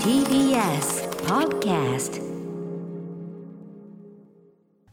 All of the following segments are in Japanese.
TBS Podcast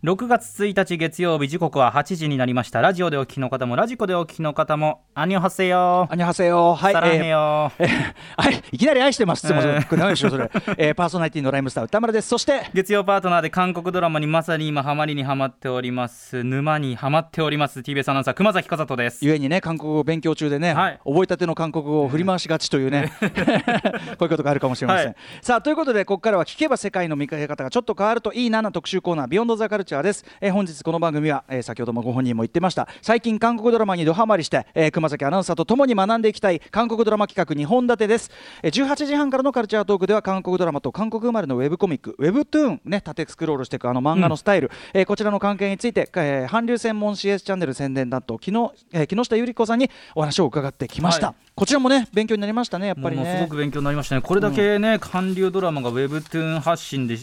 6月1日月曜日時刻は8時になりました。ラジオでお聞きの方もラジコでお聞きの方もアニョハセヨアニョハセヨはい。サラヘヨえーはいいきなり愛してます。って、えーこれ何でしょうそれ、えーパーソナリティのライムスター歌丸です。そして月曜パートナーで韓国ドラマにまさに今ハマりにハマっております。沼にハマっております TBS アナウンサー熊崎和人です。ゆえにね韓国語を勉強中でね、はい。覚えたての韓国語を振り回しがちというね こういうことがあるかもしれません、はい。さあということでここからは聞けば世界の見かけ方がちょっと変わるといいなな特集コーナービヨンドザカルチャーです、えー本日この番組は、えー先ほどもご本人も言ってました。最近韓国ドラマにドハマりして、えー熊崎アナウンサーと共に学んでいきたい韓国ドラマ企画2本立てです、えー18時半からのカルチャートークでは韓国ドラマと韓国生まれのウェブコミックウェブトゥーンね縦スクロールしていくあの漫画のスタイル、えーこちらの関係について、えー韓流専門 CS チャンネル宣伝担当木の、えー木下ゆり子さんにお話を伺ってきました、はい。こちらもね勉強になりましたねやっぱりものすねごく勉強になりましたね。これだけね、韓流ドラマがウェブトゥーン発信で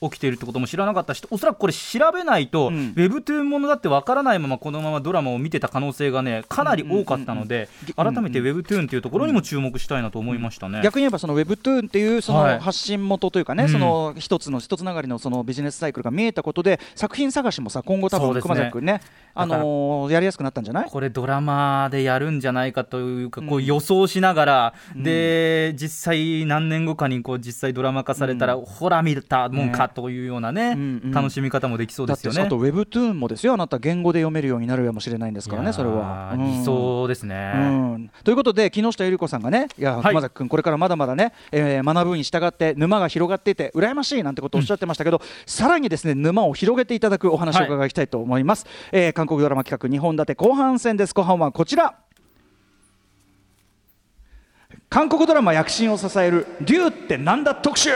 起きているってことも知らなかったしおそらくこれ調べないと、うん。ウェブトゥーンものだってわからないままこのままドラマを見てた可能性がねかなり多かったので、改めてウェブトゥーンというところにも注目したいなと思いましたね。逆に言えばそのウェブトゥーンっていうそはい。の発信元というかね、うん。その一つの一つながりのそのビジネスサイクルが見えたことで作品探しもさ今後多分熊崎君ねあのーやりやすくなったんじゃない？これドラマでやるんじゃないかというか、こううん予想しながら、うん。で実際何年後かにこう実際ドラマ化されたら、うん。ほら見たもんかというようなねうんうん。楽しみ方もできそうですよね。あとウェブトゥーンもですよ。あなた言語で読めるようになるかもしれないんですからねそれは、いやー理想ですね。うん。ということで木下ゆり子さんがねいや、はい。熊崎君これからまだまだね、えー学ぶに従って沼が広がっていて羨ましいなんてことをおっしゃってましたけど、さらにですね沼を広げていただくお話を伺いたいと思います、えー韓国ドラマ企画2本立て後半戦です。後半はこちら。韓国ドラマ躍進を支える「竜ってなんだ特集」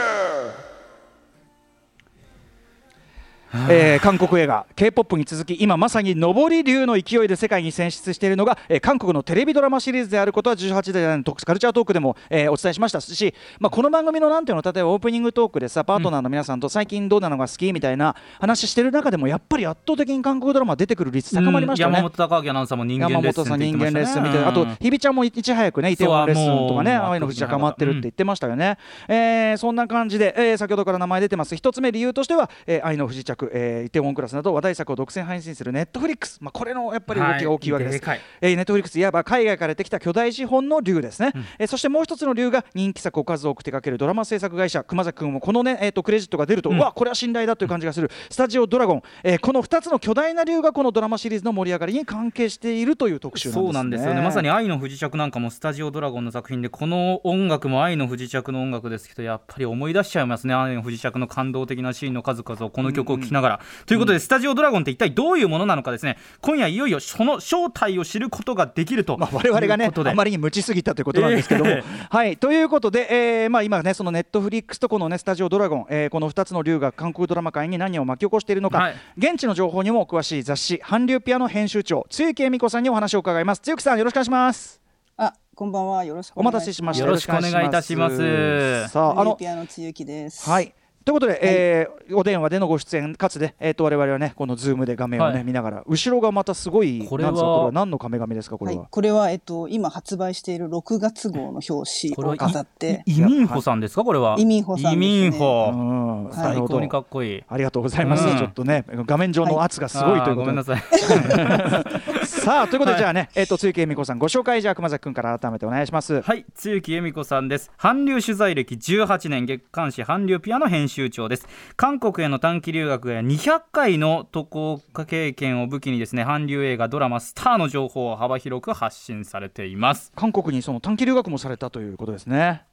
えー韓国映画 k p o p に続き今まさに上り竜の勢いで世界に選出しているのが、えー韓国のテレビドラマシリーズであることは18代の特カルチャートークでも、えーお伝えしましたし、まあ、この番組のなんていうの例えばオープニングトークでさパートナーの皆さんと最近どうなのが好きみたいな話してる中でもやっぱり圧倒的に韓国ドラマ出てくる率高まりましたね。うん。山本孝明アナウンサーも人間レ山ッスンって本さん人間レッスンみたいな、あとうん。日比ちゃんもいち早くねイテウォンレッスンとかねそうもう愛の不時着ハマってるって言ってましたよね、えーそんな感じで、えー先ほどから名前出てます。一つ目理由としては、えー愛の不時着、えーイテウォンクラスなど話題作を独占配信するネットフリックス、まあ、これのやっぱり動きが大きいわけです、はいえーネットフリックスいわば海外から出てきた巨大資本の竜ですね、えーそしてもう一つの竜が人気作を数多く手掛けるドラマ制作会社熊崎君もこのね、えー、とクレジットが出ると、うわこれは信頼だという感じがするスタジオドラゴン、えーこの2つの巨大な竜がこのドラマシリーズの盛り上がりに関係しているという特集なんですね。そうなんですよね。まさに「愛の不時着」なんかもスタジオドラゴンの作品でこの音楽も「愛の不時着」の音楽ですけどやっぱり思い出しちゃいますね「愛の不時着」の感動的なシーンの数々をこの曲を聴きながら、ということで、スタジオドラゴンって一体どういうものなのかですね。今夜いよいよその正体を知ることができるとまあ、我々がねあまりに無知すぎたということなんですけども、え はい。ということで、えーまあ、今ねそのネットフリックスとこのねスタジオドラゴン、えーこの2つの竜が韓国ドラマ界に何を巻き起こしているのか、はい。現地の情報にもお詳しい雑誌韓流ピアノ編集長露木恵美子さんにお話を伺います。露木さんよろしくお願いします。あ、こんばんは。よろしくお待たせしました。よろしくお願いいたします。さああのピアノつゆきです。はいということで、えーお電話でのご出演かつで、えー、と我々はねこのズームで画面をね、はい。見ながら後ろがまたすごいこれはなんですかこれは何の壁紙ですかこれは、はい、これはえっと今発売している6月号の表紙を飾って、イミンホさんですかこれは。イミンホさんですね。イミンホ。うんはい最高にかっこいい。ありがとうございます、うん。ちょっとね画面上の圧がすごいということで、あーごめんなさい さあということで、じゃあねえっ、と露木恵美子さんご紹介じゃあ熊崎君から改めてお願いしますはい、露木恵美子さんです。韓流取材歴18年、月刊誌韓流ピアノ編集長です。韓国への短期留学や200回の渡航経験を武器にですね、韓流映画、ドラマ、スターの情報を幅広く発信されています。韓国にその短期留学もされたということですね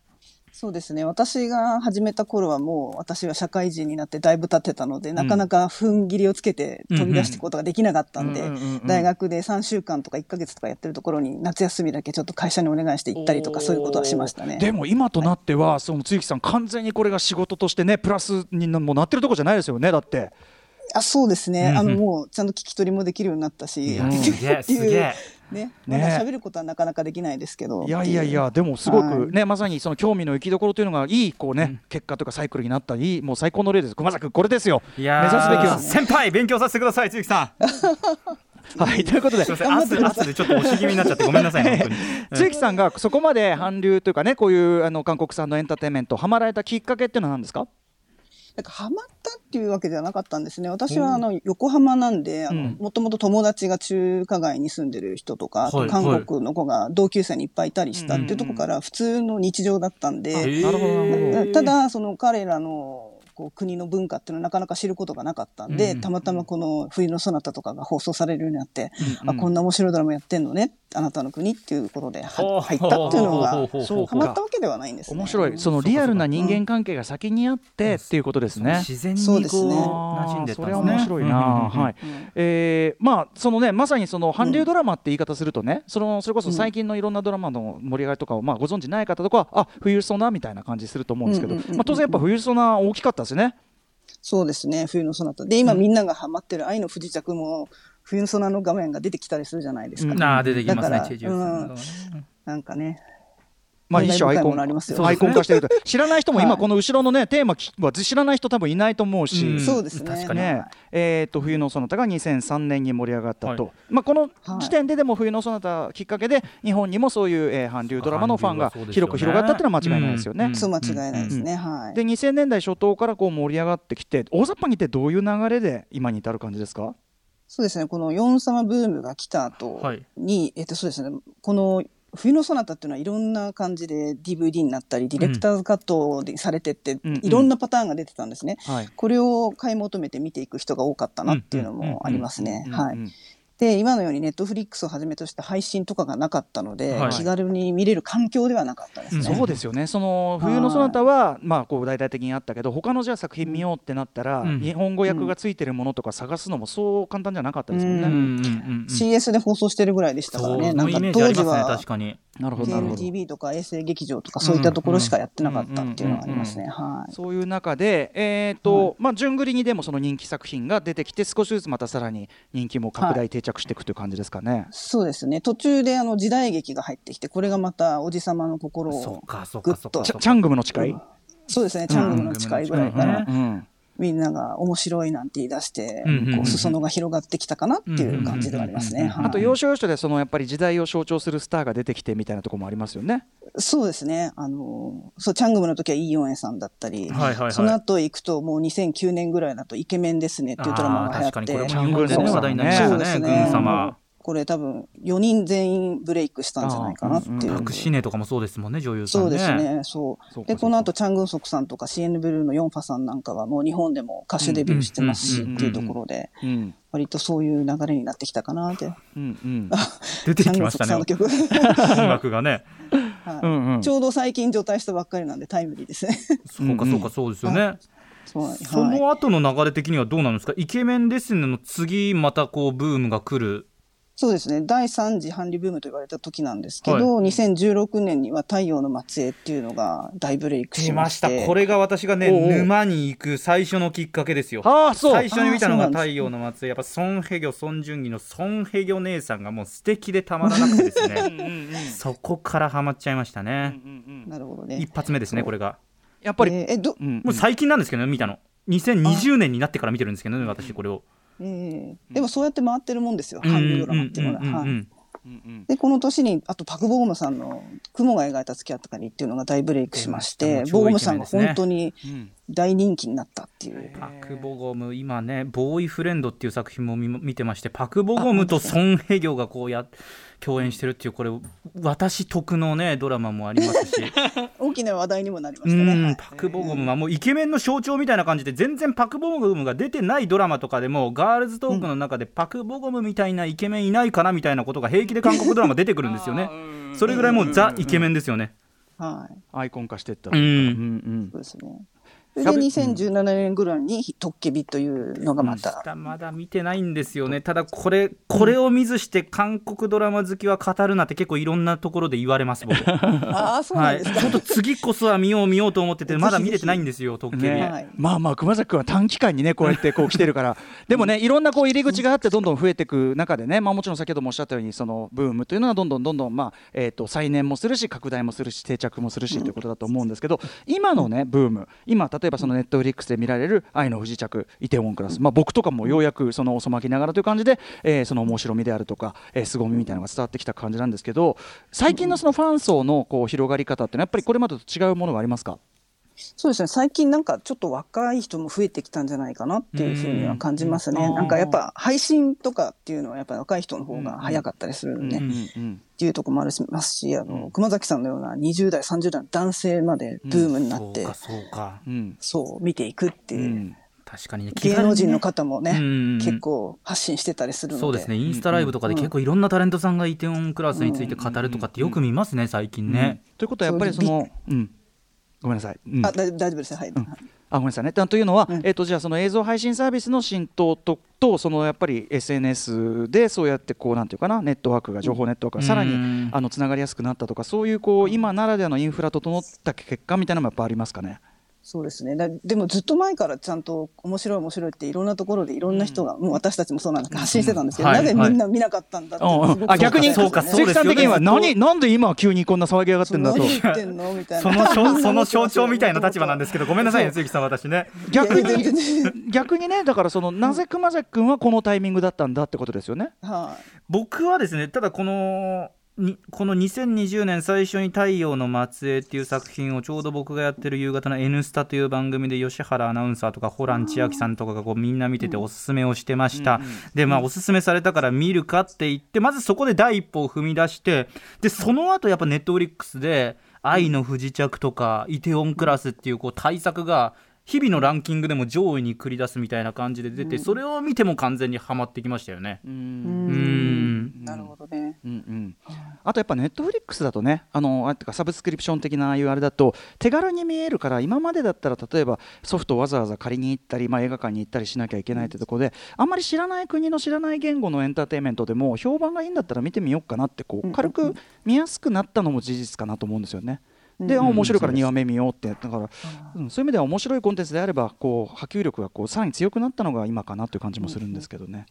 そうですね。私が始めた頃はもう私は社会人になってだいぶ経ってたので、なかなか踏ん切りをつけて飛び出していくことができなかったんでうんうんうんうん、大学で3週間とか1ヶ月とかやってるところに夏休みだけちょっと会社にお願いして行ったりとかそういうことはしましたね。でも今となっては、その露木さん完全にこれが仕事としてねプラスにもなってるとこじゃないですよねだって。あそうですね、うんうん。あのもうちゃんと聞き取りもできるようになったし。ね、ね。まだ喋ることはなかなかできないですけど。いやいやいやでもすごはい。くねまさにその興味の行きどころというのがいいこうね、結果というかサイクルになったいいもう最高の例です。熊崎君これですよ。いやー。目指すべきは。先輩、勉強させてください、露木さん。はいということで。すみません圧圧でちょっと押し気味になっちゃってごめんなさいね 本当に。露木さんがそこまで韓流というかねこういうあの韓国産のエンターテインメントハマられたきっかけっていうのは何ですか？なんかハマったっていうわけではなかったんですね。私はあの横浜なんで、もともと友達が中華街に住んでる人とか、韓国の子が同級生にいっぱいいたりしたっていうところから普通の日常だったんで、ただ、その彼らのこう国の文化っていうのはなかなか知ることがなかったんで、うん。たまたまこの冬のソナタとかが放送されるようになって、あ、こんな面白いドラマやってんのね、あなたの国っていうことで入ったっていうのが、ほうほうほうほうそうハマったわけではないんですね。面白い。そのリアルな人間関係が先にあってっていうことですね。自然にこうそうですね。馴染んでったんですね。それは面白いな、うんうんうんはい。えーまあそのねまさにその韓流ドラマって言い方するとね、そのそれこそ最近のいろんなドラマの盛り上がりとかを、まあ、ご存知ない方とかはあ冬ソナみたいな感じすると思うんですけど、うんうんうんうんまあ、当然やっぱ冬ソナ大きかったですね。そうですね、冬のソナタ。で、今みんながハマってる愛の不時着も、冬のソナの画面が出てきたりするじゃないですか。うん。ああ出てきますね。チェ・ジウさん。のなんかね。まあ、一種アイコ感慨深いものありますよンアイコン化してると。知らない人も今はい。この後ろのねテーマは知らない人多分いないと思うし、うん。そうですね。確かにねえー、と冬のソナタが2003年に盛り上がったと、はい。まあ、このはい。時点ででも冬のソナタきっかけで日本にもそういう、えー韓流ドラマのファンが広く広がったっていうのは間違いないですよね。うん。そう間違いないですね。はい。で2000年代初頭からこう盛り上がってきて大雑把に言ってどういう流れで今に至る感じですか？そうですね、このヨン様ブームが来た後はいに、えっとそうですね、この冬のソナタっていうのはいろんな感じで DVD になったり、ディレクターズカットでされてって、うんうんいろんなパターンが出てたんですね。はいこれを買い求めて見ていく人が多かったなっていうのもありますね。はい。うんで、今のようにネットフリックスをはじめとした配信とかがなかったので、はい。気軽に見れる環境ではなかったですね。そうですよね。その冬のソナタはまあこう大々的にあったけど他のじゃあ作品見ようってなったら、うん。日本語訳がついてるものとか探すのもそう簡単じゃなかったですもんね。ううん。うん。うん。うん。CS で放送してるぐらいでしたからね。そう。なんか当時りますね。は確かに。なるほどなるほど。KMTV とか衛星劇場とかそういったところしかやってなかったっていうのがありますね。はい。そういう中で、えーとまあ、順繰りにでもその人気作品が出てきて少しずつまたさらに人気も拡大定着していくという感じですかね。そうですね。途中であの時代劇が入ってきて、これがまたおじさまの心をぐっとチャングムの誓い、そうですね。チャングムの誓いぐらいから、うんうんみんなが面白いなんて言い出して、こう裾野が広がってきたかなっていう感じではありますね。あと要所要所でそのやっぱり時代を象徴するスターが出てきてみたいなところもありますよね。そうですね。あの、そう、チャングムの時はイ・ヨンエさんだったり、はいはいはい。その後行くともう2009年ぐらいだとイケメンですねっていうドラマが流行って、確かにこれチャングルも日本で話題になりましたねね。軍様これ多分4人全員ブレイクしたんじゃないかなっていう。うんうんシネとかもそうですもんね女優さんね。そうですね、そう。そうかで、この後、チャン・グンソクさんとか CN ブルーのヨンファさんなんかはもう日本でも歌手デビューしてますしうんっていうところで、うん。割とそういう流れになってきたかなって。うんうん。出てチャン・グンきましたねソクさんの曲。音楽がね。はい。うんうん。ちょうど最近除隊したばっかりなんでタイムリーですね。そうかそうかそうですよね。はい。その後の流れ的にはどうなんですか？イケメンですねの次またこうブームが来るそうですね。第3次韓流ブームと言われた時なんですけど、2016年には太陽の末裔っていうのが大ブレイクし出ままし。た。これが私がね沼に行く最初のきっかけですよ。ああそう。最初に見たのが太陽の末裔。やっぱソン・ヘギョソン・ジュンギのソン・ヘギョ姉さんがもう素敵でたまらなくてですね。そこからハマっちゃいましたね。なるほどね。一。発目ですねこれが。やっぱり、えーえ、ど、うん。もう最近なんですけどね見たの。2020年になってから見てるんですけどね私これをえーでもそうやって回ってるもんですよ。韓流ドラマっていうのは。はいうんうんうんうん。うんで、この年に、あとパク・ボゴムさんの雲が描いた月あったかにっていうのが大ブレイクしまして、ボゴムさんが本当にうん。大人気になったっていう。パク・ボゴム今ね「ボーイフレンド」っていう作品も見見てましてパク・ボゴムとソン・ヘギョがこうや共演してるっていうこれ私得のねドラマもありますし。大きな話題にもなりまうしたね。パク・ボゴムはもうイケメンの象徴みたいな感じで全然パク・ボゴムが出てないドラマとかでもガールズトークの中でパク・ボゴムみたいなイケメンいないかなみたいなことが平気で韓国ドラマ出てくるんですよね。それぐらいもうザ・イケメンですよね。はい。アイコン化していったうんうん。そうですね。それで2017年ぐらいにトッケビというのがまた、下まだ見てないんですよね。ただこれこれを見ずして韓国ドラマ好きは語るなって結構いろんなところで言われます僕。ああ、そうなはい、んですか。ちょっと次こそは見よう見ようと思ってて まだ見れてないんですよ、トッケビ。ね。はい。まあまあ熊崎君は短期間にねこうやってこう来てるから。でもねいろんなこう入り口があってどんどん増えていく中でねまあもちろん先ほどもおっしゃったようにそのブームというのはどんどんどんどんまあえっと再燃もするし拡大もするし定着もするしということだと思うんですけど今のねブーム今例え例えばそのネットフリックスで見られる「愛の不時着」「イテウォンクラス」まあ、僕とかもようやくその遅まきながらという感じで、えー、その面白みであるとか、えー、凄みみたいなのが伝わってきた感じなんですけど最近のそのファン層のこう広がり方ってのはやっぱりこれまでと違うものがありますか？そうですね。最近なんかちょっと若い人も増えてきたんじゃないかなっていうふうには感じますね。なんかやっぱ配信とかっていうのはやっぱり若い人の方が早かったりするんで、っていうとこもありますしあの、熊崎さんのような20代30代の男性までブームになって、そうかそうか、そう見ていくっていう。確かにね芸能人の方もね、結構発信してたりするので。そうですね。インスタライブとかで結構いろんなタレントさんがイテウォンクラスについて語るとかってよく見ますね最近ね。ということはやっぱりその、うん、ごめんなさい。うん、あ大丈夫ですはい。うんあごめんなさいね。というのは、うん、えーと、じゃあその映像配信サービスの浸透ととそのやっぱり SNS でそうやってこうなんていうかなネットワークが情報ネットワークがさらにあのつながりやすくなったとかそういうこう今ならではのインフラ整った結果みたいなのもやっぱありますかね？そうですね。だでもずっと前からちゃんと面白い面白いっていろんなところでいろんな人が、うん、もう私たちもそうなんですけど発信してたんですけど、うんなぜみんな見なかったんだって、はい、あ逆にそうか。鈴木さん的には何なんで今急にこんな騒ぎ上がってんだと。そのその象徴みたいな立場なんですけどごめんなさいね鈴木さん私ね。逆に逆にねだからそのなぜ熊崎君はこのタイミングだったんだってことですよね、はい、僕はですねただこのこの2020年最初に「太陽の末裔」っていう作品をちょうど僕がやってる夕方の「N スタ」という番組で吉原アナウンサーとかホラン千秋さんとかがこうみんな見てておすすめをしてました、でまあおすすめされたから見るかって言ってまずそこで第一歩を踏み出してでその後やっぱネットフリックスで「愛の不時着」とか「イテオンクラス」っていうこう対策が日々のランキングでも上位に繰り出すみたいな感じで出て、それを見ても完全にはまってきましたよね。うん。なるほどね、うんうん、あとやっぱネットフリックスだとねあのあてかサブスクリプション的なああいうあれだと手軽に見えるから今までだったら例えばソフトわざわざ借りに行ったり、まあ、映画館に行ったりしなきゃいけないってとこであんまり知らない国の知らない言語のエンターテインメントでも評判がいいんだったら見てみようかなってこう軽く見やすくなったのも事実かなと思うんですよね。で、うん、面白いから2話目見ようってだから、うん、そういう意味では面白いコンテンツであればこう波及力がこうさらに強くなったのが今かなという感じもするんですけどね。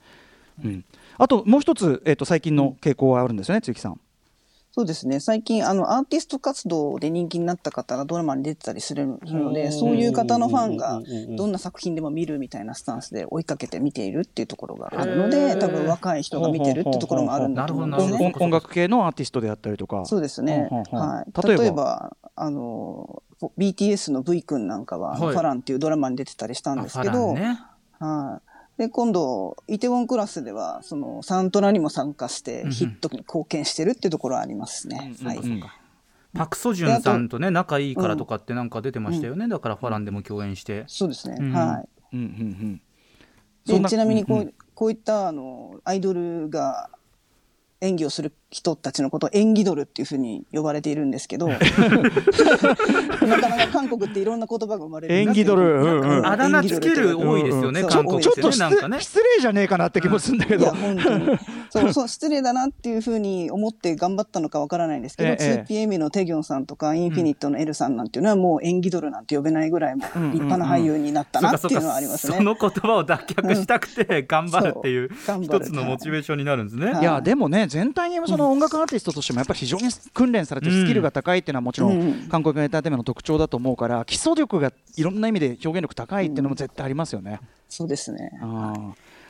うん、あともう一つ、えーと、最近の傾向はあるんですよね、鈴木さん。そうですね。最近あのアーティスト活動で人気になった方がドラマに出てたりするのでそういう方のファンがどんな作品でも見るみたいなスタンスで追いかけて見ているっていうところがあるので多分若い人が見てるっていうところもあるんだと思うんですね。音楽系のアーティストであったりとか。そうですね、はい、例えば。あの BTS の V 君なんかは、ファランっていうドラマに出てたりしたんですけど、ね、はい、で、今度、イテウォンクラスでは、その、サントラにも参加して、ヒットに貢献してるっていうところはありますね。はい。パク・ソジュンさんとね仲いいからとかってなんか出てましたよね、うん、だからファランでも共演して、そうですね、うん、はい、うんうんうん、でちなみにこう,、うこういったあのアイドルが演技をする人たちのことを演技ドルっていうふうに呼ばれているんですけど なかなか韓国っていろんな言葉が生まれる演技ドル、うんうん、あだ名つける多いですよね、韓国ちょっとなんかね。失礼じゃねえかなって気もするんだけど、そうそう 失礼だなっていうふうに思って頑張ったのかわからないんですけど、ええ、2PM のテギョンさんとかインフィニットの L さんなんていうのはもう演技ドルなん。て呼べないぐらいも立派な俳優になったなっていうのはありますね、その言葉を脱却したくて頑張るっていう一つのモチベーションになるんですね、い。やでもね全体にその音楽アーティストとしてもやっぱり非常に訓練されてスキルが高いっていうのはもちろん韓国エンターテインメントの特徴だと思うから基礎力がいろんな意味で表現力高いっていうのも絶対ありますよね。そうですね。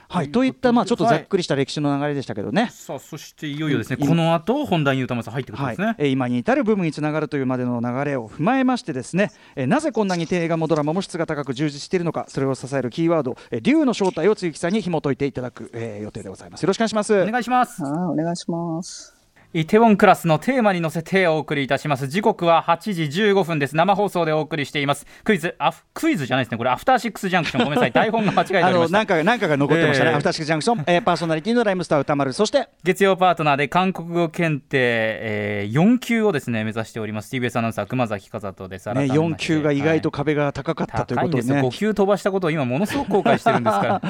はい、といったまあちょっとざっくりした歴史の流れでしたけどね。はい、さあそしていよいよですね、この後本題に歌さん入ってくるんですね、はい、今に至る部分につながるというまでの流れを踏まえましてですね、えなぜこんなに映画もドラマも質が高く充実しているのかそれを支えるキーワード、え竜の正体を鈴木さんに紐解いていただく、えー、予定でございます。よろしくお願いします。お願いします。はい、お願いします。イテウォンクラスのテーマに乗せてお送りいたします。時刻は8時15分です。生放送でお送りしています。クイズアフクイズじゃないですね。これアフターシックスジャンクション。ごめんなさい。台本が間違えておりました。なんかなんかが残ってましたね、えー、アフターシックスジャンクション、えー、パーソナリティのライムスター歌丸。そして月曜パートナーで韓国語検定、えー、4級をですね目指しております。TBS アナウンサー熊崎和人です。ね4級が意外と壁が高かった、はい、ということでね。5級飛ばしたことを今ものすごく後悔してるんですか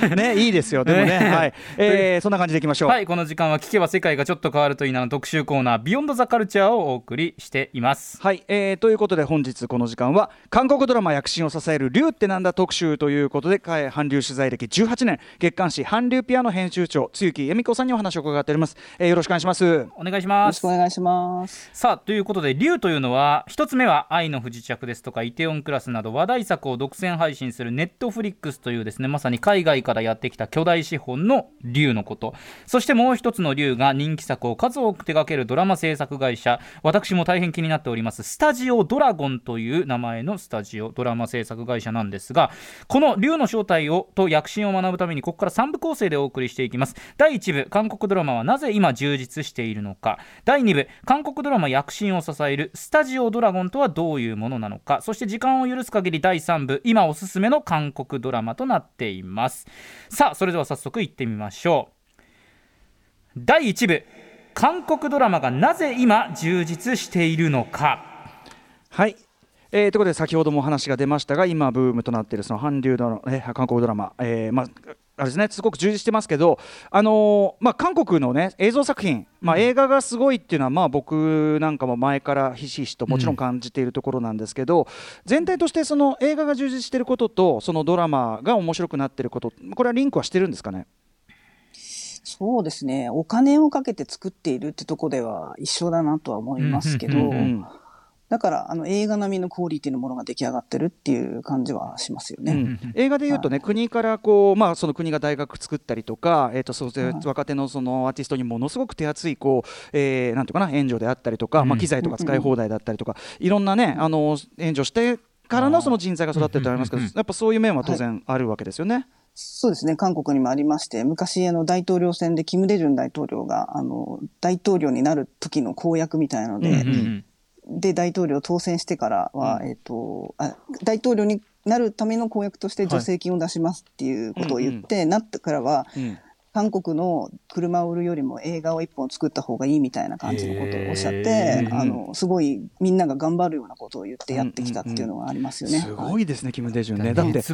ら。ねいいですよ。でもね、はい、えー、そんな感じでいきましょう。はいこの時間は聞けば世界がちょっと変変わるといいなの特集コーナービヨンドザカルチャーをお送りしています。はい、えー、ということで本日この時間は韓国ドラマ躍進を支える竜ってなんだ特集ということで韓流取材歴18年月刊誌韓流ピアノ編集長露木恵美子さんにお話を伺っております、えー、よろしくお願いします。お願いします。よろしくお願いします。さあということで竜というのは一つ目は愛の不時着ですとかイテオンクラスなど話題作を独占配信するネットフリックスというですねまさに海外からやってきた巨大資本の竜のこと。そしてもう一つの竜が人気作を数多く手掛けるドラマ制作会社。私も大変気になっております。スタジオドラゴンという名前のスタジオ。ドラマ制作会社なんですがこの竜の正体をと躍進を学ぶためにここから3部構成でお送りしていきます。第1部韓国ドラマはなぜ今充実しているのか。第2部韓国ドラマ躍進を支えるスタジオドラゴンとはどういうものなのか。そして時間を許す限り第3部今おすすめの韓国ドラマとなっています。さあそれでは早速いってみましょう。第1部韓国ドラマがなぜ今充実しているのか？はい、えー、ということで先ほども話が出ましたが今ブームとなっているその韓流の、え韓国ドラマ、えー、まああれですねすごく充実してますけど、あのー、まあ、韓国の、ね、映像作品、まあ、映画がすごいっていうのは、まあ、僕なんかも前からひしひしともちろん感じているところなんですけど、うん、全体としてその映画が充実していることとそのドラマが面白くなっていることこれはリンクはしてるんですかね？そうですね。お金をかけて作っているってとこでは一緒だなとは思いますけど、だからあの映画並みのクオリティのものが出来上がってるっていう感じはしますよね。うん、映画でいうとね、はい、国からこうまあその国が大学作ったりとか、えっ、ー、とそう若手のそのアーティストにものすごく手厚いこう、えー、なんていうかな援助であったりとか、まあ機材とか使い放題だったりとか、いろんなねあの援助してからのその人材が育ってるとありますけど、やっぱそういう面は当然あるわけですよね。はいそうですね、韓国にもありまして、昔、あの、大統領選でキム・デジュン大統領が、あの、大統領になる時の公約みたいなので、うんうん、で、大統領当選してからは、うん、えっ、とあ、大統領になるための公約として助成金を出しますっていうことを言って、はい、なってからは、うん韓国の車を売るよりも映画を一本作った方がいいみたいな感じのことをおっしゃって、あのすごいみんなが頑張るようなことを言ってやってきたっていうのがありますよね。すごいですね、キム・デジュンね。だって、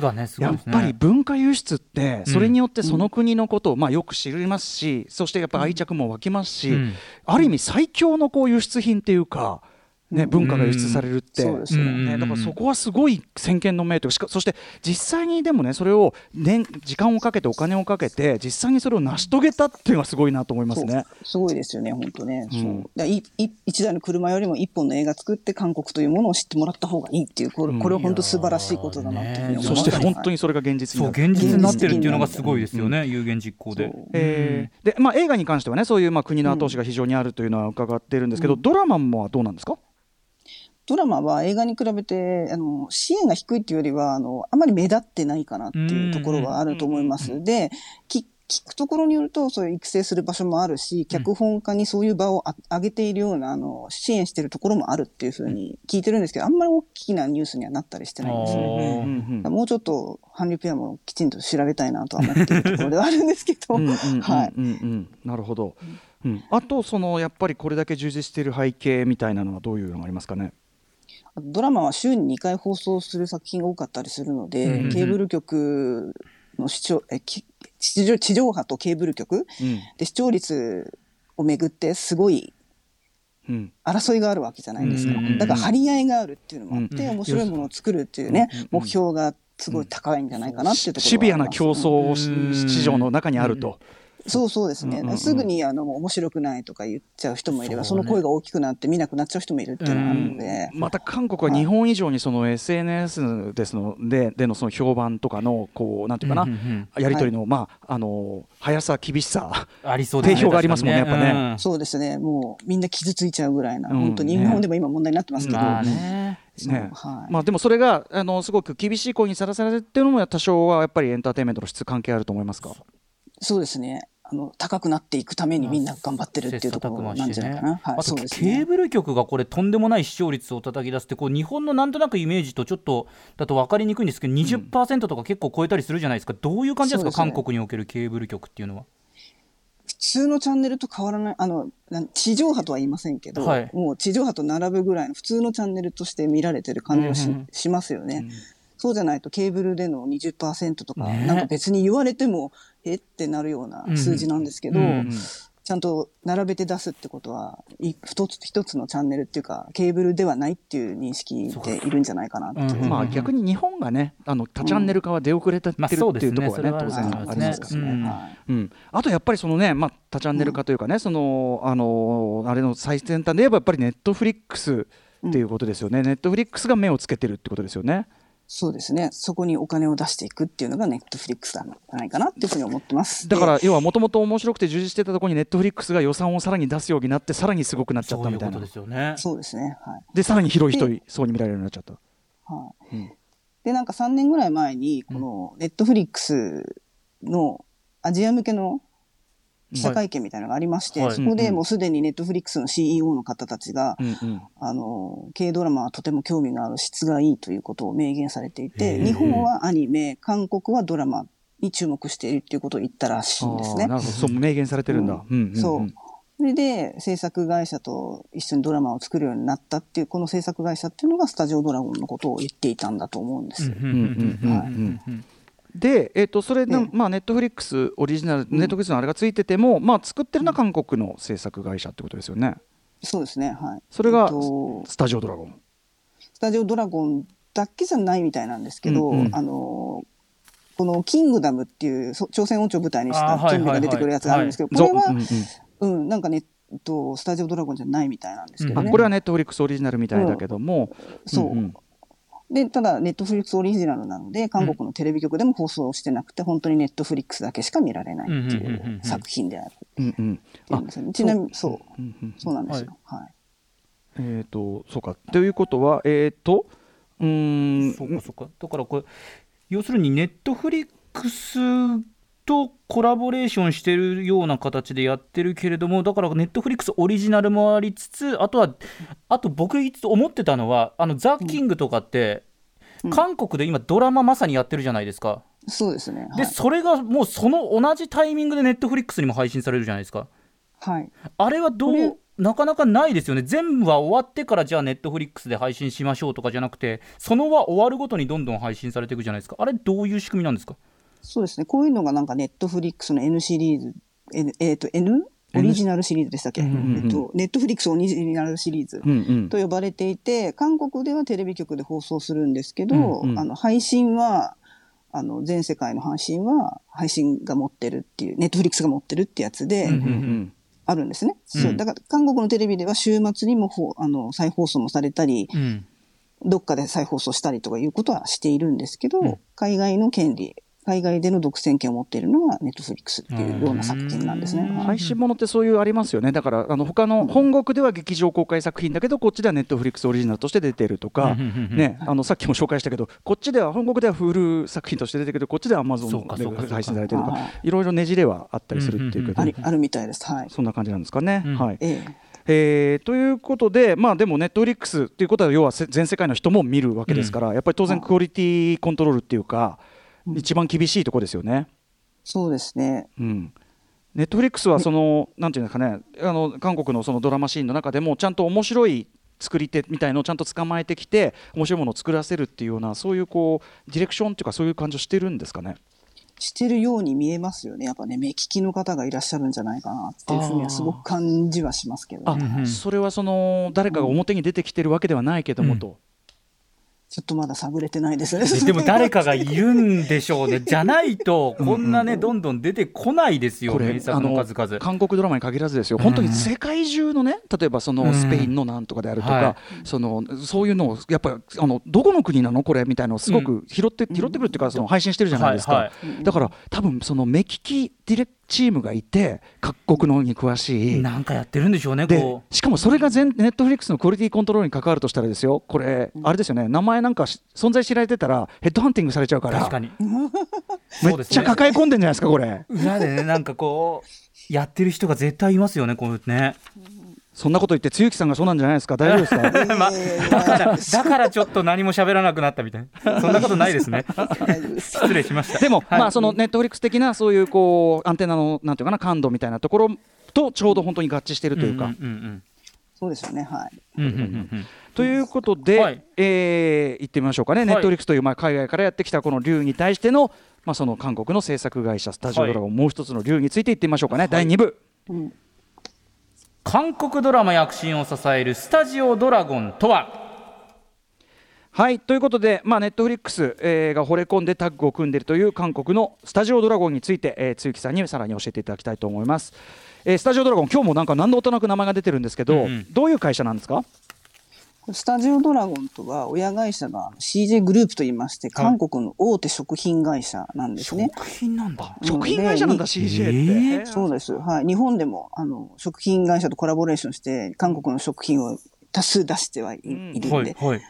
やっぱり文化輸出ってそれによってその国のことをまあよく知りますし、そしてやっぱ愛着も湧きますし、ある意味最強のこう輸出品っていうか。ね、文化が輸出されるって、そうですね、だからそこはすごい先見の明とかそして実際にでもねそれを年時間をかけてお金をかけて実際にそれを成し遂げたっていうのはすごいなと思いますね。すごいですよね本当ね。うん、そう。いい一台の車よりも一本の映画作って韓国というものを知ってもらった方がいいっていうこれ,、これは本当素晴らしいことだなっていうふうに思います、そして本当にそれが現実になって現実になってるっていうのがすごいですよね、有言実行で。えー、でまあ映画に関してはねそういうまあ国の後押しが非常にあるというのは伺っているんですけど、ドラマもどうなんですか？ドラマは映画に比べて、あの、支援が低いっていうよりは、あの、あまり目立ってないかなっていうところはあると思います。で、聞くところによると、そういう育成する場所もあるし、脚本家にそういう場を上げているような、あの、支援してるところもあるっていうふうに聞いてるんですけど、あんまり大きなニュースにはなったりしてないんですね。もうちょっと、韓流ペアもきちんと調べたいなとは思ってるところではあるんですけど、はい。なるほど。うん、あと、その、やっぱりこれだけ充実している背景みたいなのはどういうのがありますかね？ドラマは週に2回放送する作品が多かったりするので、うんうん、ケーブル局の視聴え地上地上波とケーブル局、うん、で視聴率をめぐってすごい争いがあるわけじゃないですか、うん、だから張り合いがあるっていうのもあって、うん、面白いものを作るっていうね、目標がすごい高いんじゃないかなっていうところ、シビアな競争市場の中にあると。そうそうですね。うんうん、すぐにあの面白くないとか言っちゃう人もいれば、そ、ね,、の声が大きくなって見なくなっちゃう人もいるっていうのがあるので。また韓国は日本以上にその SNS ですのででのその評判とかのこうなんていうかな、うんうんうん、やり取りの、はい、まああの速さ厳しさありそう定評がありますもんねやっぱね、うん、そうですね。もうみんな傷ついちゃうぐらいな、うん、本当に日本でも今問題になってますけど。まあね。ね。はい、まあでもそれがあのすごく厳しい声にさらされてるのも多少はやっぱりエンターテインメントの質関係あると思いますか？そうですねあの高くなっていくためにみんな頑張ってるっていうところなんじゃないかな。あと、ケーブル局がこれとんでもない視聴率を叩き出すってこう日本のなんとなくイメージとちょっとだと分かりにくいんですけど、うん、20%とか結構超えたりするじゃないですか。どういう感じですか、ね、韓国におけるケーブル局っていうのは？普通のチャンネルと変わらない、あの、地上波とは言いませんけど、はい、もう地上波と並ぶぐらいの普通のチャンネルとして見られてる感じがしうんうん、しますよね。うん。そうじゃないとケーブルでの20%とか、ね、なんか別に言われても、え？ってなるような数字なんですけど、うんうんちゃんと並べて出すってことは、一つ一つのチャンネルっていうか、ケーブルではないっていう認識でいるんじゃないかなっていう。まあ逆に日本がね、あの多チャンネル化は出遅れてるっていうところはね、当然ありますからね。うん。あとやっぱりそのね、まあ多チャンネル化というかね、その、あの、あれの最先端で言えばやっぱりネットフリックスっていうことですよね。ネットフリックスが目をつけてるってことですよね。そうですね。そこにお金を出していくっていうのがネットフリックスなんじゃないかなっていうふうに思ってます。だから、要はもともと面白くて充実してたところにネットフリックスが予算をさらに出すようになって、さらにすごくなっちゃったみたいな。そうですよね。そうですね。はい。で、さらに広い人そうに見られるようになっちゃった。はい。うん、で、なんか3年ぐらい前に、このネットフリックスのアジア向けの記者会見みたいなのがありまして、はい、そこでもうすでにネットフリックスの CEO の方たちが、あの、軽ドラマはとても興味がある質がいいということを明言されていて、日本はアニメ、韓国はドラマに注目しているっていうことを言ったらしいんですね。なるほど、そう、明言されてるんだ。うん。そう。それで制作会社と一緒にドラマを作るようになったっていう、この制作会社っていうのがスタジオドラゴンのことを言っていたんだと思うんですよ。で、えー、とそれの、まあ、ネットフリックスオリジナル、ネットフリックスのあれがついてても、まあ、作ってるのは韓国の制作会社ってことですよね。そうですね、はい。それが、スタジオドラゴン。スタジオドラゴンだけじゃないみたいなんですけど、うんうん、あのこの「キングダム」っていう朝鮮王朝を舞台にしたゾンビが出てくるやつがあるんですけど、これは、うん、うん、なんかねとスタジオドラゴンじゃないみたいなんですけどね、これはネットフリックスオリジナルみたいだけども、そう、で、ただ、ネットフリックスオリジナルなので、韓国のテレビ局でも放送してなくて、うん、本当にネットフリックスだけしか見られないっていう作品である。ちなみに、そう、そうなんですよ。はい。はい、えっ、ー、と、そうか。ということは、えっ、ー、と、うん。そうか、そうか。だからこれ、要するにネットフリックスとコラボレーションしてるような形でやってるけれどもだからネットフリックスオリジナルもありつつあとはあと僕思ってたのはあのザ・キングとかって、うん、韓国で今ドラマまさにやってるじゃないですか。そうですね、でそれがもうその同じタイミングでネットフリックスにも配信されるじゃないですか。はい、あれはどうなかなかないですよね、全部は終わってからじゃあ、ネットフリックスで配信しましょうとかじゃなくて、その話終わるごとにどんどん配信されていくじゃないですか、あれ、どういう仕組みなんですか？そうですね。こういうのがなんかネットフリックスの N シリーズ、N、えっ、ー、と、N? オリジナルシリーズでしたっけ、うんうんうん、えっと、ネットフリックスオリジナルシリーズ。と呼ばれていて、うんうん、韓国ではテレビ局で放送するんですけど、うんうん、あの、配信は、あの、全世界の配信は、配信が持ってるっていう、ネットフリックスが持ってるってやつで、あるんですね。うん、そう。だから、韓国のテレビでは週末にもあの、再放送もされたり、うん、どっかで再放送したりとかいうことはしているんですけど、うん、海外の権利海外での独占権を持っているのはネットフリックスっていうような作品なんですね。配信ものってそういうありますよね。だからあの他の本国では劇場公開作品だけどこっちではネットフリックスオリジナルとして出てるとか、ね、あのさっきも紹介したけどこっちでは本国ではフル作品として出てくるこっちではアマゾンで配信されてるとかいろいろねじれはあったりするっていうか、あるみたいです。はい。そんな感じなんですかね。はい。えええー、ということで、まあ、でもネットフリックスということは要は全世界の人も見るわけですから、やっぱり当然クオリティコントロールっていうか、一番厳しいところですよね。そうですね、うん、ネットフリックスはその、なんていうんですかねあの韓国のそのドラマシーンの中でもちゃんと面白い作り手みたいのをちゃんと捕まえてきて面白いものを作らせるっていうようなそういうこうディレクションっていうかそういう感じをしてるんですかね。してるように見えますよね。やっぱね、目利きの方がいらっしゃるんじゃないかなっていうふうにはすごく感じはしますけど、ね、それはその誰かが表に出てきてるわけではないけどもと。ちょっとまだ探れてないですね。でも誰かがいるんでしょうね。じゃないと、こんなね、どんどん出てこないですよ、名作の数々。韓国ドラマに限らずですよ、本当に世界中のね、例えばそのスペインのなんとかであるとか、そのそういうのを、やっぱりあのどこの国なの、これみたいなのをすごく拾って、拾ってくるっていうか、その配信してるじゃないですか。だから、多分その目利きディレクチームがいて各国のに詳しい。なんかやってるんでしょうねでしかもそれが全ネットフリックスのクオリティコントロールに関わるとしたらですよ。これ、あれですよね。名前なんか存在知られてたらヘッドハンティングされちゃうから。確かに。めっちゃ抱え込んでんじゃないですかこれ。裏でねなんかこうやってる人が絶対いますよねこうねそんなこと言って、露木さんがそうなんじゃないですか、大丈夫ですか、まあ、だからだからちょっと何も喋らなくなったみたいな、そんなことないですね、失礼しました。でも、はい、まあ、そのネットフリックス的な、そういうこうアンテナのなんていうかな、感度みたいなところとちょうど本当に合致しているというか。そうですよね、はい。ということで、はい、えー、言ってみましょうかね、ネットフリックスというまあ海外からやってきたこの竜に対しての、まあ、その韓国の制作会社、スタジオドラゴン、もう一つの竜について言ってみましょうかね、第2部。うん韓国ドラマ躍進を支えるスタジオドラゴンとは？はいということで、まあ、ネットフリックス、えー、が惚れ込んでタッグを組んでいるという韓国のスタジオドラゴンについて、えー、露木さんにさらに教えていただきたいと思います、えー、スタジオドラゴン今日もなんか何の音なく名前が出てるんですけど、うんうん、どういう会社なんですか？スタジオドラゴンとは親会社が CJ グループといいまして、韓国の大手食品会社なんですね。食品なんだ。食品会社なんだ、CJ って。えー、そうです。はい。日本でも、あの、食品会社とコラボレーションして、韓国の食品を多数出してはい,、るんで、はいはい、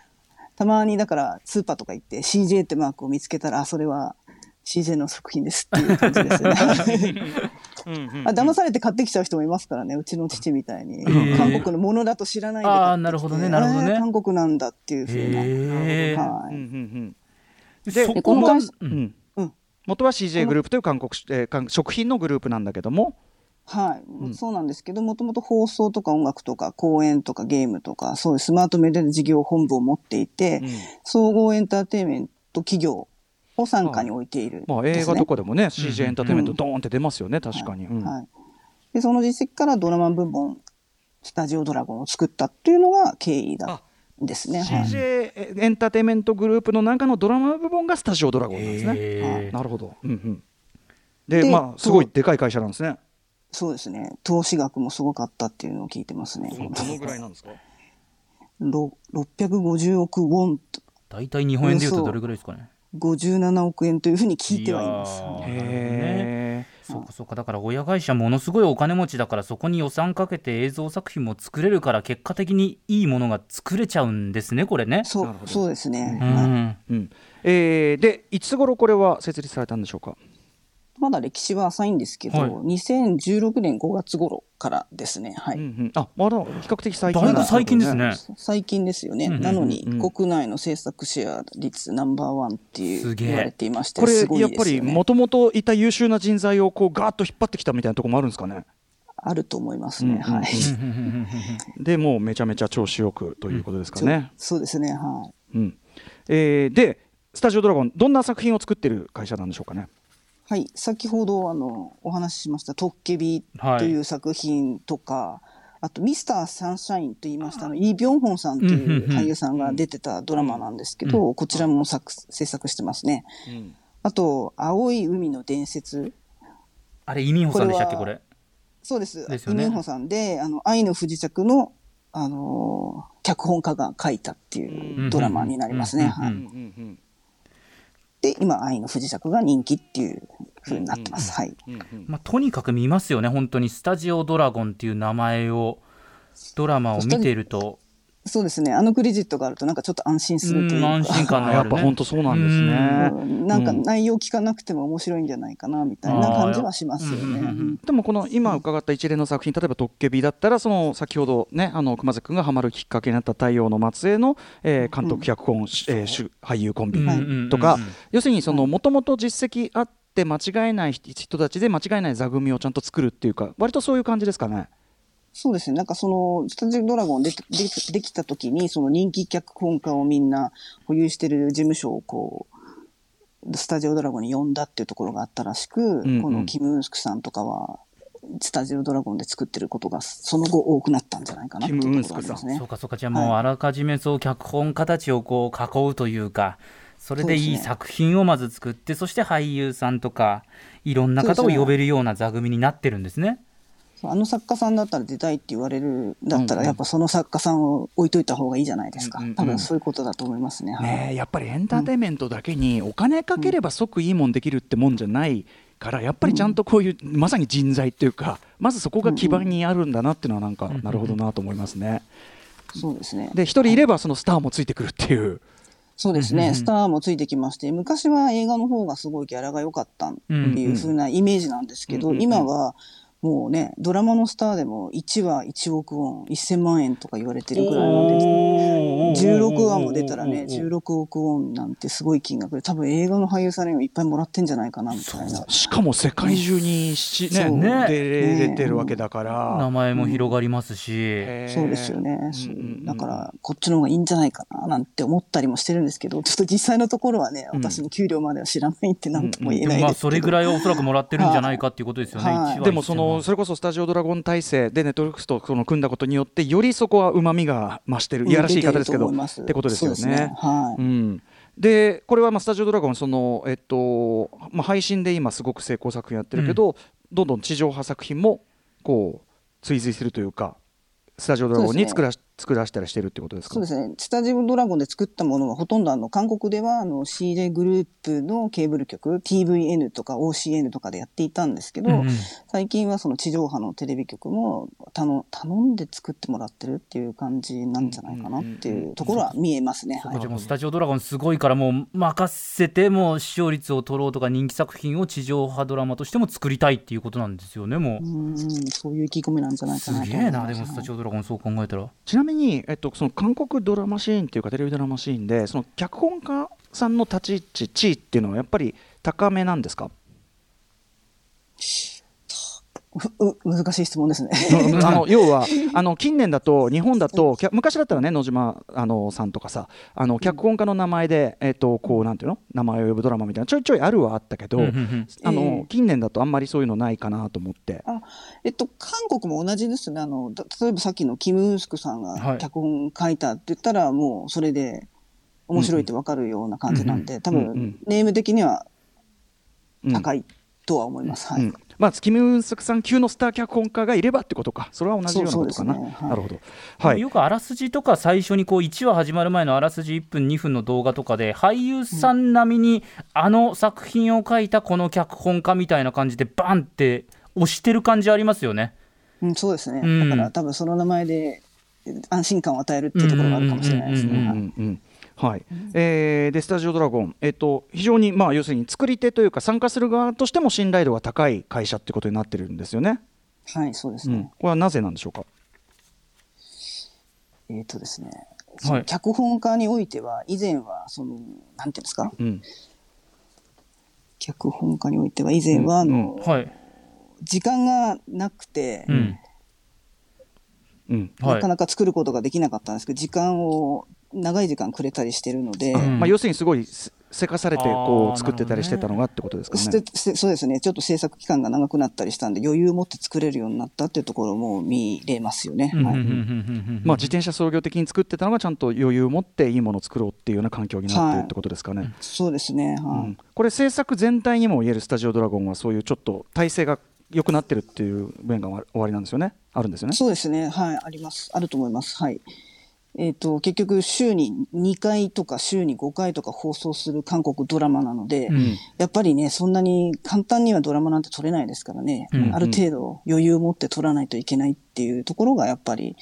たまにだからスーパーとか行って CJ ってマークを見つけたら、あ、それは CJ の食品ですっていう感じですね。うんうん、あ騙されて買ってきちゃう人もいますからね、うちの父みたいに。韓国のものだと知らないでああ、なるほどね、なるほどね。韓国なんだっていうふうな。はい。で、この会社、うん、元は CJ グループという韓国、えー、食品のグループなんだけども、はい、うん、そうなんですけど、もともと放送とか音楽とか公演とかゲームとか、そういうスマートメディア事業本部を持っていて、うん、総合エンターテインメント企業を傘下に置いている、ね、まあ、映画とかでもね、CJ エンターテインメントドーンって出ますよね、確かに。はい、で、その実績からドラマ部門、スタジオドラゴンを作ったっていうのが経緯だですね。CJ エンターテインメントグループの中のドラマ部門がスタジオドラゴンなんですね。はい、なるほど。うんうん、でまあ、すごいでかい会社なんですね。そうですね。投資額もすごかったっていうのを聞いてますね。どのぐらいなんですか？650億ウォン大体日本円でいうとどれぐらいですかね？57億円というふうに聞いてはいます。へそうかそうかだから親会社ものすごいお金持ちだからそこに予算かけて映像作品も作れるから結果的にいいものが作れちゃうんですねこれね。そうそうですね。うん、うん、えー、でいつ頃これは設立されたんでしょうか？まだ歴史は浅いんですけど、はい、2016年5月頃からですね。はい。うんうん、あ、まだ比較的最近、だいぶ最近ですね。最近ですよね。うんうん、なのに、国内の制作シェア率ナンバーワンっていう言われていまして、これ、やっぱりもともといた優秀な人材をこうガーッと引っ張ってきたみたいなところもあるんですかね？あると思いますね。はい。で、もうめちゃめちゃ調子よくということですかね。うん、そうですね。はい。うん。えー、で、スタジオドラゴン、どんな作品を作ってる会社なんでしょうかね？はい、先ほどあのお話ししました「トッケビ」という作品とか、はい、あと「ミスターサンシャイン」と言いましたのイ・ビョンホンさんという俳優さんが出てたドラマなんですけど、うん、こちらも作制作してますね。うん、あと「青い海の伝説」あれイ・ミンホさんでしたっけこれ？そうです。ですね、イ・ミンホさんで「あの愛の不時着の」あの脚本家が書いたっていうドラマになりますね。はい。で今愛の不時着が人気っていうふうになってます、はい、まあ、とにかく見ますよね。本当にスタジオドラゴンっていう名前をドラマを見ているとそうですね。あのクレジットがあるとなんかちょっと安心するというか。安心感のある、ね、やっぱ本当そうなんですね。なんか内容聞かなくても面白いんじゃないかなみたいな感じはしますよね。でもこの今伺った一連の作品、例えばトッケビだったらその先ほどねあの熊崎君がハマるきっかけになった太陽の末裔の、えー、監督脚本、うん、えー、俳優コンビとか、要するにそのもともと実績あって間違えない人たちで間違えない座組をちゃんと作るっていうか割とそういう感じですかね。そうですね。なんかその、スタジオドラゴンででできた時に、その人気脚本家をみんな保有してる事務所をこう、スタジオドラゴンに呼んだっていうところがあったらしく、うんうん、このキム・ウンスクさんとかは、スタジオドラゴンで作ってることがその後多くなったんじゃないかなっていうところがありますね。そうかそうか。じゃあもうあらかじめそう脚本家たちをこう囲うというか、それでいい作品をまず作って、そして俳優さんとか、いろんな方を呼べるような座組になってるんですね。あの作家さんだったら出たいって言われるだったら、やっぱその作家さんを置いといた方がいいじゃないですか、多分そういうことだと思いますね,、ねやっぱりエンターテインメントだけにお金かければ即いいもんできるってもんじゃないからやっぱりちゃんとこういう、まさに人材っていうかまずそこが基盤にあるんだなっていうのはなんか、なるほどなと思いますね。そうですね。で一人いればそのスターもついてくるっていう。そうですね、スターもついてきまして、昔は映画の方がすごいギャラが良かったっていう風なイメージなんですけど、今はもうね、ドラマのスターでも1話1億ウォン、1000万円とか言われてるぐらいなんで、16話も出たらね、16億ウォンなんてすごい金額で、多分映画の俳優さんにもいっぱいもらってんじゃないかなみたいな。しかも世界中にし、ね、ね、出れてるわけだから。名前も広がりますし。そうですよね。だから、こっちの方がいいんじゃないかななんて思ったりもしてるんですけど、ちょっと実際のところはね、私の給料までは知らないって何とも言えないですけど。まあ、それぐらいおそらくもらってるんじゃないかっていうことですよね。でもそののそれこそスタジオドラゴン体制でネットフリックスとその組んだことによってよりそこはうまみが増してるいやらしい言い方ですけどってことですよね。ね。はい、うん。でこれはまあスタジオドラゴンその、えっとまあ、配信で今すごく成功作品やってるけど、うん、どんどん地上波作品もこう追随するというかスタジオドラゴンに作ら,、ね、作らせたりしてるってことですか？そうですねスタジオドラゴンで作ったものはほとんどあの韓国ではあの CJ グループのケーブル局 TVN とか OCN とかでやっていたんですけど、うんうん、最近はその地上波のテレビ局も頼頼んで作ってもらってるっていう感じなんじゃないかなっていうところは見えますね。でもスタジオドラゴンすごいからもう任せても視聴率を取ろうとか人気作品を地上波ドラマとしても作りたいっていうことなんですよねもう。うんそういう意気込みなんじゃないかなすげえなでもスタジオドラゴンそう考えたら。ちなみににえっとその韓国ドラマシーンというかテレビドラマシーンでその脚本家さんの立ち位置地位っていうのはやっぱり高めなんですか？難しい質問ですね。あの 要はあの近年だと日本だと昔だったらね野島あのさんとかさあの脚本家の名前で、えー、とこうなんていうの？名前を呼ぶドラマみたいなちょいちょいあるはあったけど、あの近年だとあんまりそういうのないかなと思って。あ、えっと、韓国も同じですね。あの例えばさっきのキム・ウンスクさんが脚本書いたって言ったら、もうそれで面白いって分かるような感じなんで、多分、ネーム的には高いとは思います。はい、まあ、月見運作さん級のスター脚本家がいればってことか、それは同じようなことかな。ね。はい、なるほど、はい、よくあらすじとか、最初にこう1話始まる前のあらすじ1分、2分の動画とかで、俳優さん並みに、あの作品を書いたこの脚本家みたいな感じで、バンって押してる感じありますよね。うん、そうですね、うん、だから多分その名前で安心感を与えるっていうところがあるかもしれないですね。はい、えー、でスタジオドラゴン、えーと、非常に、まあ、要するに作り手というか参加する側としても信頼度が高い会社ってことになってるんですよね。はいそうですね、うん、これはなぜなんでしょうか？えっ、ー、とですね、はい、脚本家においては以前はそのなんていうんですか、うん、脚本家においては以前はあの、うん。はい、時間がなくて、うん。なかなか作ることができなかったんですけど時間を長い時間くれたりしてるので、まあ、要するにすごいせかされてこう作ってたりしてたのがってことですかね。そうですね。ちょっと制作期間が長くなったりしたんで余裕を持って作れるようになったっていうところも見れますよね。まあ自転車創業的に作ってたのがちゃんと余裕を持っていいものを作ろうっていうような環境になってるってことですかね。はい、そうですね。はい、うん、これ制作全体にも言えるスタジオドラゴンはそういうちょっと体制が良くなってるっていう面が終わりなんですよね。あるんですよね。そうですね。はい、あります。あると思います。はい。えっ、ー、と、結局週に2回とか週に5回とか放送する韓国ドラマなので、うん、やっぱりね、そんなに簡単にはドラマなんて撮れないですからね、うん。うん、ある程度余裕を持って撮らないといけないっていうところがやっぱり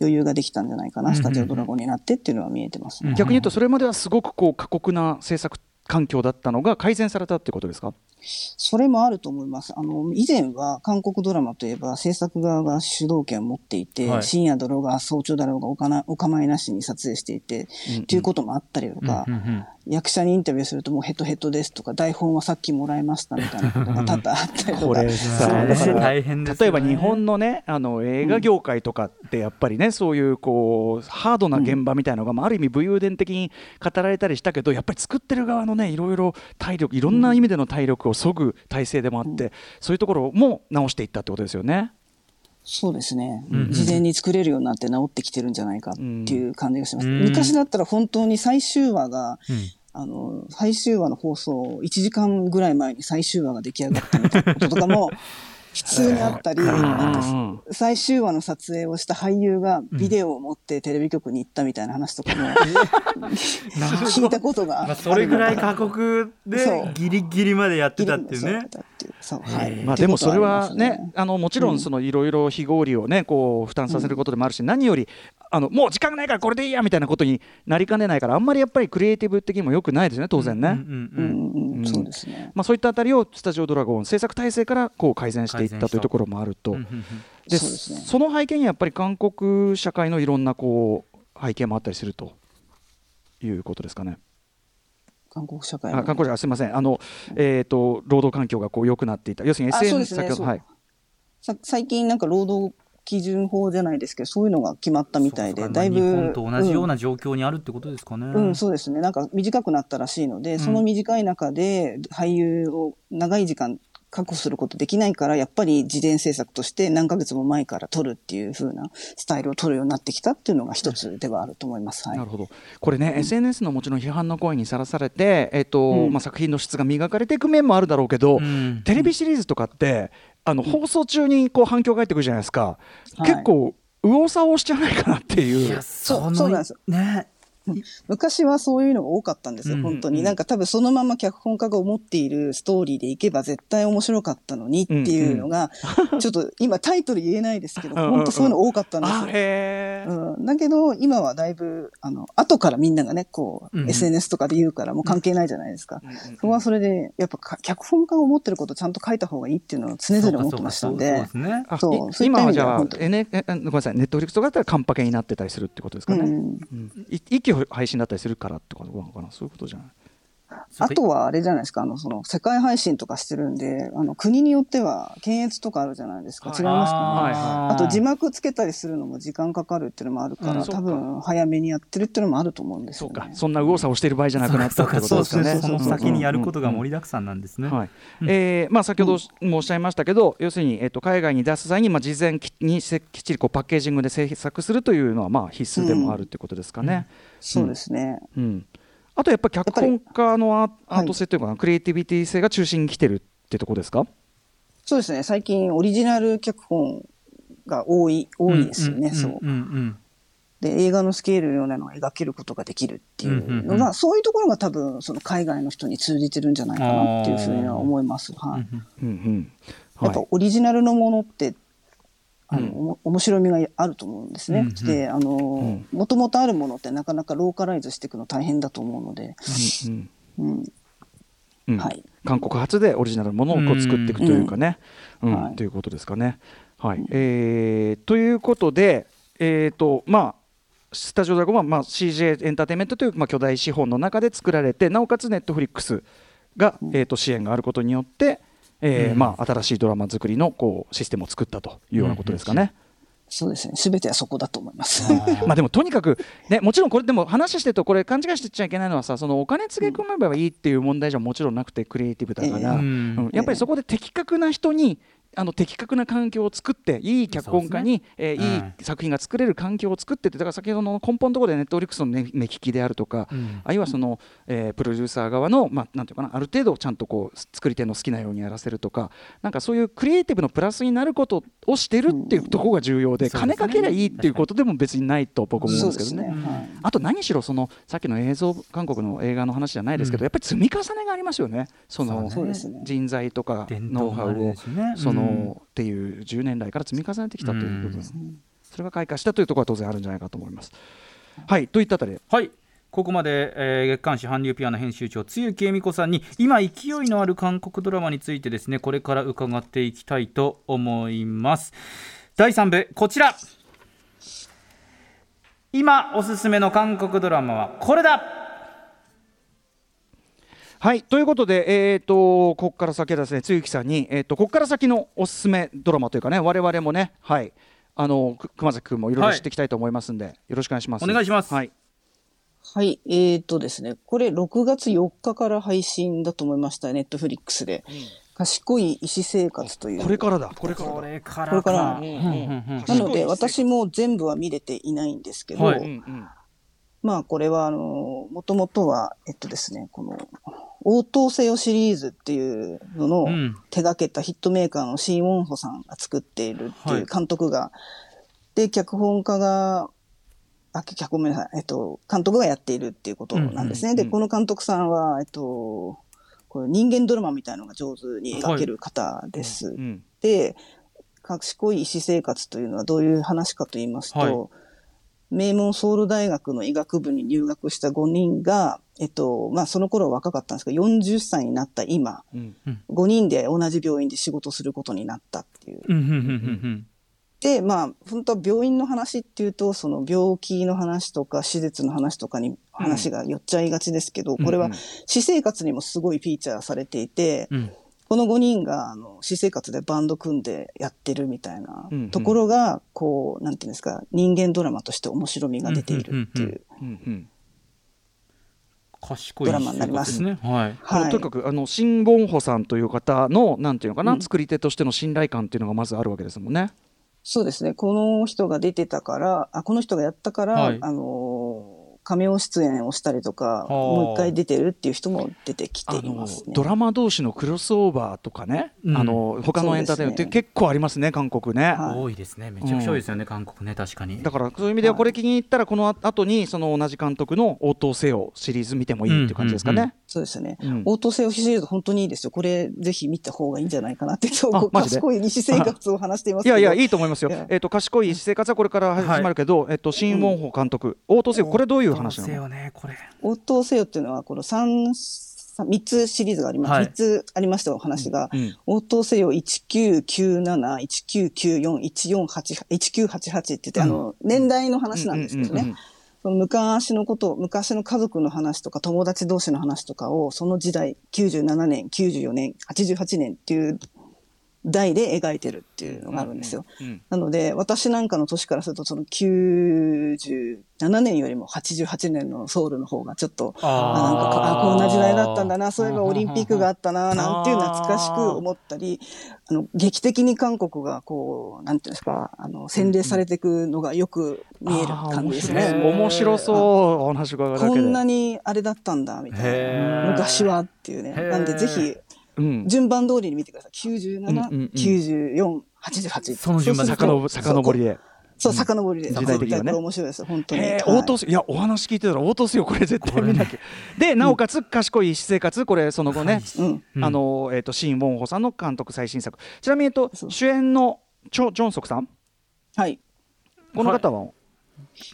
余裕ができたんじゃないかな、スタジオドラゴンになってっていうのは見えてます、ね、逆に言うと、それまではすごくこう過酷な制作環境だったのが改善されたってことですか？それもあると思います。あの、以前は韓国ドラマといえば制作側が主導権を持っていて、はい、深夜だろうが早朝だろうがおかなお構いなしに撮影していて、うんうん、いうこともあったりとか、うんうんうん。役者にインタビューするともうヘトヘトですとか台本はさっきもらいましたみたいなことが多々あったりとか。大変です、ね、例えば日本のねあの映画業界とかってやっぱりね、うん、そういうこうハードな現場みたいなのが、うん、ある意味武勇伝的に語られたりしたけどやっぱり作ってる側のねいろいろ体力いろんな意味での体力をそぐ体制でもあって、うん、そういうところも直していったってことですよね。そうですね、うんうん、事前に作れるようになって治ってきてるんじゃないかっていう感じがします。うん、昔だったら本当に最終話が、うん、あの、最終話の放送、1時間ぐらい前に最終話が出来上がったみたいなこととかも、普通にあったり、最終話の撮影をした俳優がビデオを持ってテレビ局に行ったみたいな話とかも、聞いたことがまあ、それぐらい過酷でギリギリまでやってたっていうね。まあでもそれはね、あのもちろんそのいろいろ非合理をねこう負担させることでもあるし、何よりあのもう時間がないからこれでいいやみたいなことになりかねないからあんまりやっぱりクリエイティブ的にもよくないですね当然ね。そうですね。まあそういったあたりをスタジオドラゴン制作体制からこう改善していったというところもあると。でその背景にやっぱり韓国社会のいろんなこう背景もあったりするということですかね。韓国社会あ韓国社会すみませんあの、えーと、労働環境がこう良くなっていた要するに SNS 先ほど、はい、最近なんか労働基準法じゃないですけど、そういうのが決まったみたいで、だいぶ。日本と同じような状況にあるってことですかね。うん、うん、そうですね。なんか短くなったらしいので、その短い中で俳優を長い時間確保することできないから、やっぱり自伝制作として何ヶ月も前から撮るっていう風なスタイルを取るようになってきたっていうのが一つではあると思います。はい、なるほど。これね、うん、SNS のもちろん批判の声にさらされて、えっ、ー、と、うん、まあ作品の質が磨かれていく面もあるだろうけど、うん、テレビシリーズとかってあの放送中にこう反響が返ってくるじゃないですか。結構右往左往しちゃわないかなっていう。いそうそうなんですね。昔はそういうのが多かったんですよ、本当に。なんか多分そのまま脚本家が思っているストーリーでいけば絶対面白かったのにっていうのが、ちょっと今タイトル言えないですけど、本当そういうの多かったんですよ。うん、だけど今はだいぶ、あの、後からみんながね、こう、SNS とかで言うからもう関係ないじゃないですか。そこはそれで、やっぱ脚本家が思ってることちゃんと書いた方がいいっていうのを常々思ってましたんで。そうそう今はじゃあ、ごめんなさい、ネットフリックスとかだったらカンパケになってたりするってことですかね。うん、息配信だったりするからとかどうなのかな？そういうことじゃない？あとはあれじゃないですか、あの、その、世界配信とかしてるんで、あの、国によっては、検閲とかあるじゃないですか？違いますか？ね。あと、字幕つけたりするのも時間かかるっていうのもあるから、多分、早めにやってるっていうのもあると思うんですよ、ね、そうか。そんな右往左往してる場合じゃなくなったってことですかね。その先にやることが盛りだくさんなんですね。はい。えまあ、先ほどもおっしゃいましたけど、要するに、えっと、海外に出す際に、まあ、事前にきっちりこうパッケージングで制作するというのは、まあ、必須でもあるってことですかね。そうですね。うんあとやっぱ脚本家のアート性というか、はい、クリエイティビティ性が中心に来てるってとこですか？そうですね最近オリジナル脚本が多い多いですよね、そう。で映画のスケールのようなのを描けることができるっていうのが、そういうところが多分その海外の人に通じてるんじゃないかなっていうふうには思います。はい。やっぱオリジナルのものってあの、うん、面白みがあると思うんですね。うんうん、で、あの、もともとあるものってなかなかローカライズしていくの大変だと思うので、はい。韓国発でオリジナルのものをこう作っていくというかね、ということですかね。はい。えー、ということで、えっ、ー、と、まあ、スタジオドラゴンは、まあ、CJ エンターテインメントという、まあ、巨大資本の中で作られてなおかつネットフリックスが、えーと支援があることによって、えー、まあ、新しいドラマ作りのこうシステムを作ったというようなことですかね。そうですね。すべてはそこだと思います。まあでもとにかくね、もちろんこれでも話してるとこれ勘違いしてちゃいけないのはさ、そのお金つげ込めばいいっていう問題じゃもちろんなくてクリエイティブだから、うん、やっぱりそこで的確な人にあの的確な環境を作っていい脚本家に、ね。えー、いい作品が作れる環境を作ってってだから先ほどの根本のところでネットフリックスの目利きであるとか、うん、あるいはその、えー、プロデューサー側の、まあ、なんていうかなある程度ちゃんとこう作り手の好きなようにやらせるとかなんかそういうクリエイティブのプラスになることをしてるっていうところが重要で、うん、金かけりゃいいっていうことでも別にないと僕は思うんですけどね。ね。はい、あと何しろそのさっきの映像韓国の映画の話じゃないですけど、うん、やっぱり積み重ねがありますよね。その人材とかノウハウを、そのっていう10年来から積み重ねてきたという部分、それが開花したというところは当然あるんじゃないかと思います。はい。といったあたり。はい。ここまで、えー、月刊誌韓流ピアノ編集長露木恵美子さんに今勢いのある韓国ドラマについてですねこれから伺っていきたいと思います。第3部こちら。今おすすめの韓国ドラマはこれだはいということで、えーと、ここから先はですね、つゆきさんに、えーと、ここから先のおすすめドラマというかね、我々もね、はい、あの熊崎君もいろいろ知っていきたいと思いますんで、はい、よろしくお願いします。お願いします。はい。はい、えーとですね、これ6月4日から配信だと思いました、ネットフリックスで。うん、賢い医師生活という。これからだ、これからこれからこれから。なので、私も全部は見れていないんですけど、はい、まあ、これは、あの、もともとは、えっとですね、この、応答せよシリーズっていうのの手掛けたヒットメーカーのシー・ウォンホさんが作っているっていう監督が、はい、で、脚本家が、あ、脚本めんなさい、えっと、監督がやっているっていうことなんですね。で、この監督さんは、えっと、これ人間ドラマみたいのが上手に描ける方です。はいうん、で、賢い医師生活というのはどういう話かと言いますと、はい名門ソウル大学の医学部に入学した5人が、えっと、まあ、その頃若かったんですけど、40歳になった今、うん。5人で同じ病院で仕事することになったっていう。で、まあ、本当は病院の話っていうと、その病気の話とか、施設の話とかに話が寄っちゃいがちですけど、これは私生活にもすごいフィーチャーされていて、うんこの5人が、あの、私生活でバンド組んでやってるみたいなところが、こう、なんていうんですか、人間ドラマとして面白みが出ているっていう。ドラマになります。ね、はい。はい、とにかくあの新ボンホさんという方のなんていうのかな、うん、作り手としての信頼感っていうのがまずあるわけですもんね。そうですね。この人が出てたから、あこの人がやったから、はい、あのカメオ出演をしたりとか、もう一回出てるっていう人も出てきています、ね、ドラマ同士のクロスオーバーとかね、うん、あの他のエンターテイメントって結構ありますね、韓国ね、はい、多いですね、めちゃくちゃ多いですよね、うん、韓国ね、確かに。だからそういう意味では、これ気に入ったら、この後にその同じ監督の応答せよシリーズ見てもいいっていう感じですかね。うんうんうん、そうですね、応答せよシリーズ、本当にいいですよ、これ、ぜひ見た方がいいんじゃないかなって、そう賢い西生活を話していますいやいや、いいと思いますよ、えーと、賢い西生活はこれから始まるけど、はい、えーと、シン・ウォンホ監督、応答せよ、これどういう話なの、ね、これ。応答せよっていうのは、この3、3つシリーズがあります。はい、3つありましたお話が。うん、応答せよ1997、1994、1488、1988って言って、うん、あの、年代の話なんですけどね。その昔のこと、昔の家族の話とか友達同士の話とかを、その時代、97年、94年、88年っていう代で描いてるっていうのがあるんですよ。うんうん、なので、私なんかの年からすると、その97年よりも88年のソウルの方がちょっと、あなんかあ、こんな時代だったんだな、そういえばオリンピックがあったな、なんていう懐かしく思ったり、あの、劇的に韓国がこう、なんていうんですか、あの、洗礼されていくのがよく見える感じですね。面白そう、お話伺うだけで。こんなにあれだったんだ、みたいな。昔はっていうね。なんでぜひ、うん、順番通りに見てください。97、うんうんうん、94、88。その順番、遡りで。そう、遡りで。時代的にね。面白いです、本当に。応答いや、お話聞いてたら応答すよ、これ絶対見なきゃ。で、なおかつ、賢い私生活、これ、その後ね、あの、えっと、シン・ウォンホさんの監督最新作。ちなみに、えっと、主演のチョ・ジョンソクさん？はい。この方は？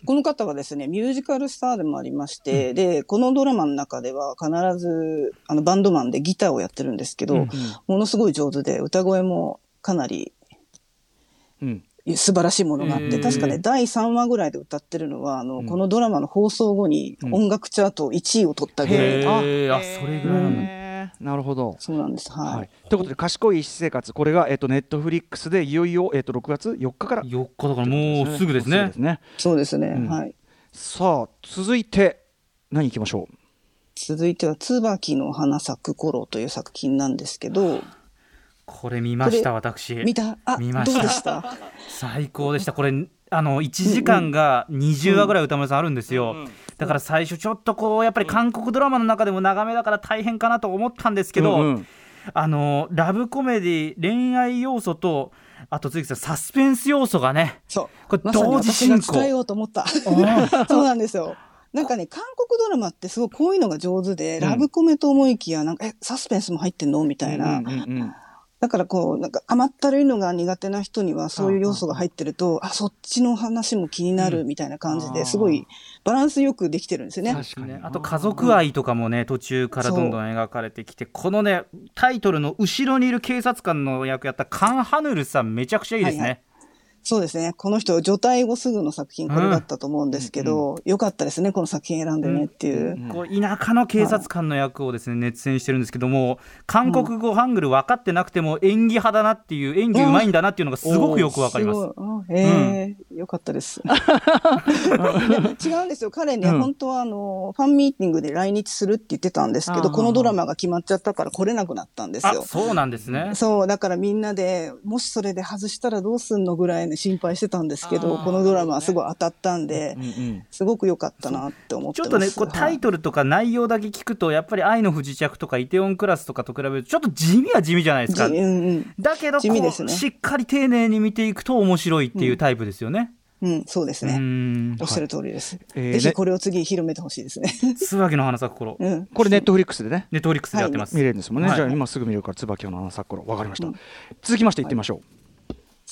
この方はですね、ミュージカルスターでもありまして、うん、で、このドラマの中では必ず、あの、バンドマンでギターをやってるんですけど、うんうん、ものすごい上手で、歌声もかなり、うん、素晴らしいものがあって、確かね、第3話ぐらいで歌ってるのは、あの、うん、このドラマの放送後に音楽チャート1位を取ったぐらい。あ、あ、それぐらいなんだ。なるほど。そうなんです。はい。はい、ということで、賢い私生活、これが、えっ、ー、と、ネットフリックスで、いよいよ、えっ、ー、と、6月4日から。4日だから、もうすぐですね。すねそうですね、うん、はい。さあ、続いて、何いきましょう？続いては、椿の花咲く頃という作品なんですけど。これ見ました、私。見た、あ、見ました。どうでした？最高でした。これ、あの1時間が20話ぐらい歌丸さんあるんですよ、だから最初ちょっとこうやっぱり韓国ドラマの中でも長めだから大変かなと思ったんですけど、うんうん、あのラブコメディ恋愛要素とあと次さサスペンス要素がねそう。これ同時進行、ま、伝えようと思った。そうなんですよ。なんかね、韓国ドラマってすごいこういうのが上手で、うん、ラブコメと思いきや、なんか、え、サスペンスも入ってんのみたいな、うんうんうんだからこう、なんか甘ったるいのが苦手な人にはそういう要素が入ってると、あそっちの話も気になるみたいな感じですごいバランスよくできてるんですよね。確かに。あと家族愛とかもね、途中からどんどん描かれてきて、このね、タイトルの後ろにいる警察官の役やったカン・ハヌルさんめちゃくちゃいいですね。はいはいそうですね。この人、除隊後すぐの作品、これだったと思うんですけど、うん、よかったですね、この作品選んでねっていう。うん、こう田舎の警察官の役をですね、熱演してるんですけども、韓国語、ハングル分かってなくても演技派だなっていう、演技うまいんだなっていうのがすごくよくわかります。ええー、よかったです。違うんですよ。彼ね、本当はあの、ファンミーティングで来日するって言ってたんですけど、このドラマが決まっちゃったから来れなくなったんですよ。そうなんですね。そう、だからみんなで、もしそれで外したらどうすんのぐらい心配してたんですけど、このドラマはすごい当たったんで、うんうん、すごく良かったなって思ってちょっとね、こうタイトルとか内容だけ聞くと、やっぱり愛の不時着とかイテオンクラスとかと比べると、ちょっと地味は地味じゃないですか。うんうん、だけどこう、ね、しっかり丁寧に見ていくと面白いっていうタイプですよね。うん、そうですね。おっしゃる通りです。はい、ぜひこれを次広めてほしいですね。椿の花咲く頃。うん、これネットフリックスでね。ネットフリックスでやってます。はい、見れるんですもんね。はい、じゃあ今すぐ見るから椿の花咲く頃。わかりました。うん、続きましていってみましょう。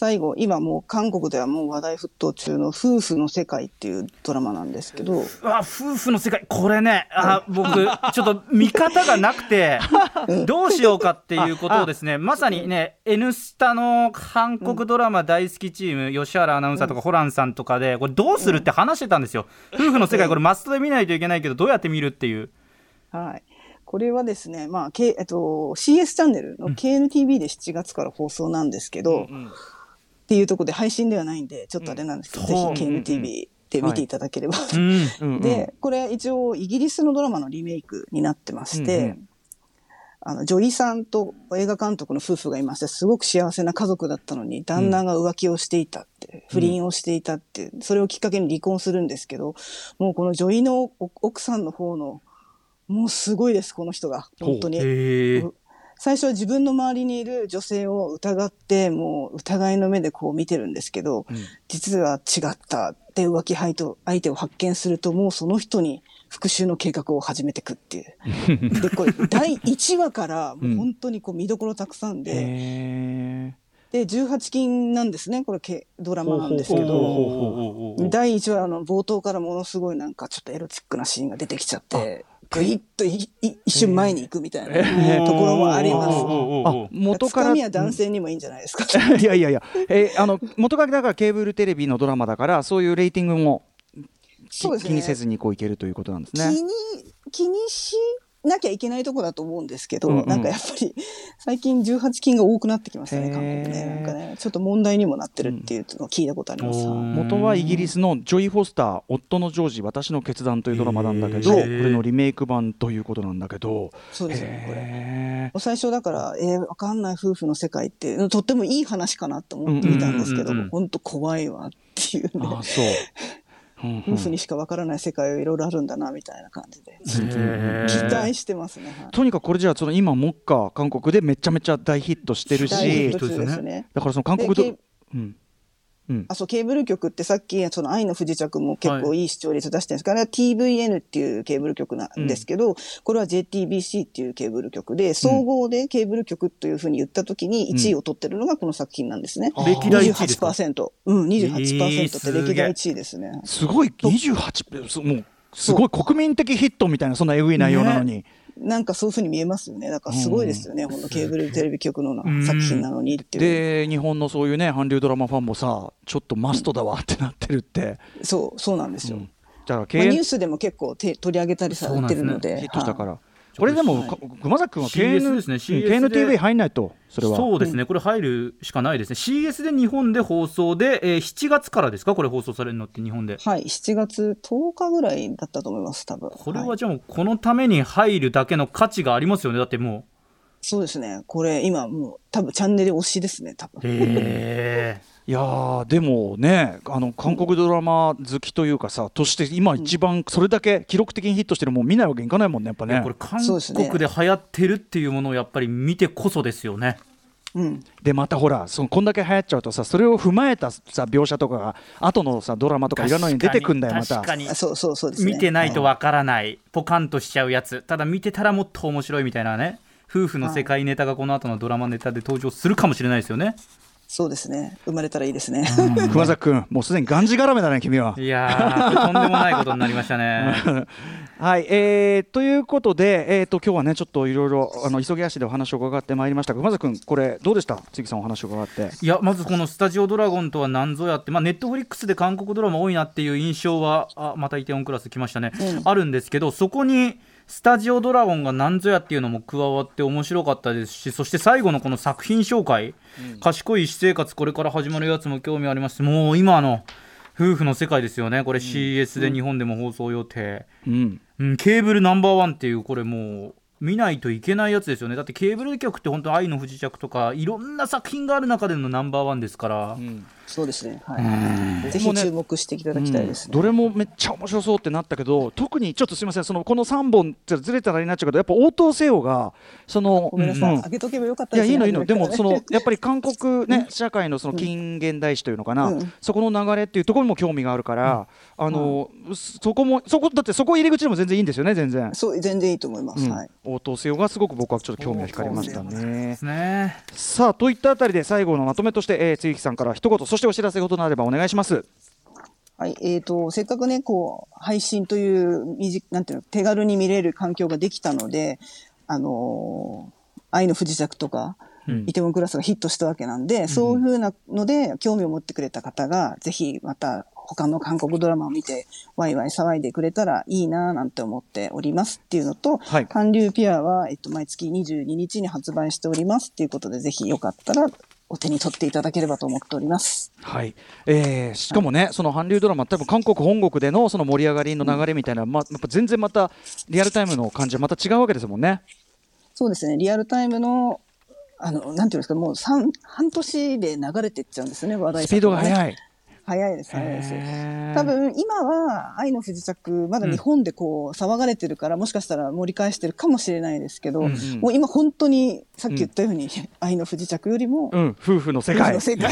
最後、今もう韓国ではもう話題沸騰中の夫婦の世界っていうドラマなんですけど。あ、夫婦の世界、これね、あ、僕、ちょっと見方がなくて、どうしようかっていうことをですね、まさにね、N スタの韓国ドラマ大好きチーム、吉原アナウンサーとかホランさんとかで、これどうするって話してたんですよ。夫婦の世界、これマストで見ないといけないけど、どうやって見るっていう。はい。これはですね、まあ、K えっと、CS チャンネルの KNTV で7月から放送なんですけど、うんうんっていうところで配信ではないんで、ちょっとあれなんですけど、うん、ぜひ KNTV、で見ていただければ、でこれ一応イギリスのドラマのリメイクになってまして、うんうん、あの女医さんと映画監督の夫婦がいましてすごく幸せな家族だったのに旦那が浮気をしていたって、うん、不倫をしていたってそれをきっかけに離婚するんですけどもうこの女医の奥さんの方のもうすごいですこの人が。本当に最初は自分の周りにいる女性を疑って、もう疑いの目でこう見てるんですけど、うん、実は違ったで浮気相手を発見すると、もうその人に復讐の計画を始めていくっていう。で、これ第1話からもう本当にこう見どころたくさんで、うんで、18禁なんですね。これドラマなんですけど、第1話の冒頭からものすごいなんかちょっとエロチックなシーンが出てきちゃって、ぐいっと一瞬前に行くみたいなところもあります。あ元からは男性にもいいんじゃないですか。いやいやいや、えー、あの元からだからケーブルテレビのドラマだからそういうレーティングもそうです、ね、気にせずにこういけるということなんですね。気に気にしなきゃいけないとこだと思うんですけど、うんうん、なんかやっぱり最近18金が多くなってきましたね、韓国ね。なんかね、ちょっと問題にもなってるっていうのを聞いたことあります。元はイギリスのドクター・フォスター、夫の情事、私の決断というドラマなんだけど、これのリメイク版ということなんだけど。そうですね、これ。最初だから、えー、わかんない夫婦の世界って、とってもいい話かなと思ってみたんですけど、本当怖いわっていうね。あそう。夫婦にしかわからない世界はいろいろあるんだなみたいな感じで。期待してますね、はい、とにかくこれじゃあその今目下韓国でめちゃめちゃ大ヒットしてるし、ね、だからその韓国と、うん、うん、あそうケーブル局ってさっきその愛の不時着も結構いい視聴率出してるんですから、はい、TVN っていうケーブル局なんですけど、うん、これは JTBC っていうケーブル局で、総合でケーブル局というふうに言った時に1位を取ってるのがこの作品なんですね。うん、歴代1位ですか ?28%。うん、28%って歴代1位ですね。すごい、28%、もう、すごい国民的ヒットみたいな、そんなエグい内容なのに。ねなんかそういうふうに見えますよね。だからすごいですよね。うん、ケーブルテレビ局の作品なのにっていう。で、日本のそういうね、韓流ドラマファンもさ、ちょっとマストだわってなってるって。そう、そうなんですよ。うん、だから、まあ、ニュースでも結構て取り上げたりされてるので。ヒットしたから。これでも、はい、熊崎君は KN ですね、KNTV 入んないと、それは。そうですね、これ入るしかないですね、CS で日本で放送で、えー、7月からですか、これ放送されるのって日本で。はい、7月10日ぐらいだったと思います、多分。これはじゃあ、このために入るだけの価値がありますよね、だってもう。そうですね、これ、今、もう、多分チャンネル推しですね、多分。へいやでもねあの韓国ドラマ好きというかさとして今一番それだけ記録的にヒットしてるもん見ないわけにいかないもんねやっぱね。これ韓国で流行ってるっていうものをやっぱり見てこそですよね。うん、でまたほらそのこんだけ流行っちゃうとさそれを踏まえたさ描写とかが後のさドラマとかいらないに出てくんだよまた。そうそうそう、ね、見てないとわからない、ポカンとしちゃうやつ。ただ見てたらもっと面白いみたいなね。夫婦の世界ネタがこの後のドラマネタで登場するかもしれないですよね。そうですね。生まれたらいいですね。熊崎君、もうすでにがんじがらめだね、君は。いやとんでもないことになりましたね。はい、えー、ということで、えーと、今日はね、ちょっといろいろあの急ぎ足でお話を伺ってまいりました熊崎君、これ、どうでした、杉さん、お話を伺って。いや、まずこのスタジオドラゴンとは何ぞやって、まあ、ネットフリックスで韓国ドラマ多いなっていう印象は、あまたイテウォンクラス来ましたね、うん、あるんですけど、そこに。スタジオドラゴンが何ぞやっていうのも加わって面白かったですしそして最後のこの作品紹介、うん、賢い私生活これから始まるやつも興味あります。もう今の夫婦の世界ですよね。これ CS で日本でも放送予定、うん、うん、ケーブルナンバーワンっていうこれもう見ないといけないやつですよね。だってケーブル局って本当愛の不時着とかいろんな作品がある中でのナンバーワンですから、うん、そうですね、はい、ぜひ注目していただきたいです、ね。うん、どれもめっちゃ面白そうってなったけど特にちょっとすみませんそのこの3本ってずれたらになっちゃうけどやっぱ応答せよがそのごめんなさい、うん、げとけばよかったいやいいのいいの。でもそのやっぱり韓国ね 社会のその近現代史というのかな、そこの流れっていうところにも興味があるから、あの、そこもそこだってそこ入り口でも全然いいんですよね全然。そう全然いいと思います、はい、応答せよがすごく僕はちょっと興味が惹かれましたね。ね。さあといったあたりで最後のまとめとして、えー、杉木さんから一言そしてお知らせ事なればお願いします。はい、えっ、ー、と、せっかくね、こう、配信という、なんていうの、手軽に見れる環境ができたので、あのー、愛の不時着とか、うん、イテウォンクラスがヒットしたわけなんで、うん、そういうふうなので、興味を持ってくれた方が、ぜひまた他の韓国ドラマを見て、ワイワイ騒いでくれたらいいななんて思っておりますっていうのと、はい、韓流ピアは、えっと、毎月22日に発売しておりますっていうことで、ぜひよかったらお手に取っていただければと思っております。はい。えー、しかもね、はい、その韓流ドラマ、多分韓国本国でのその盛り上がりの流れみたいな、うん、まあ、やっぱ全然またリアルタイムの感じはまた違うわけですもんね。そうですね。リアルタイムのあの、なんていうんですか、もう三、半年で流れていっちゃうんですね、話題、ね、スピードが速い。早いです、早いです。多分、今は、愛の不時着、まだ日本でこう、騒がれてるから、もしかしたら盛り返してるかもしれないですけど、うんうん、もう今本当に、さっき言ったように、うん、愛の不時着よりも、うん、夫婦の世界。世界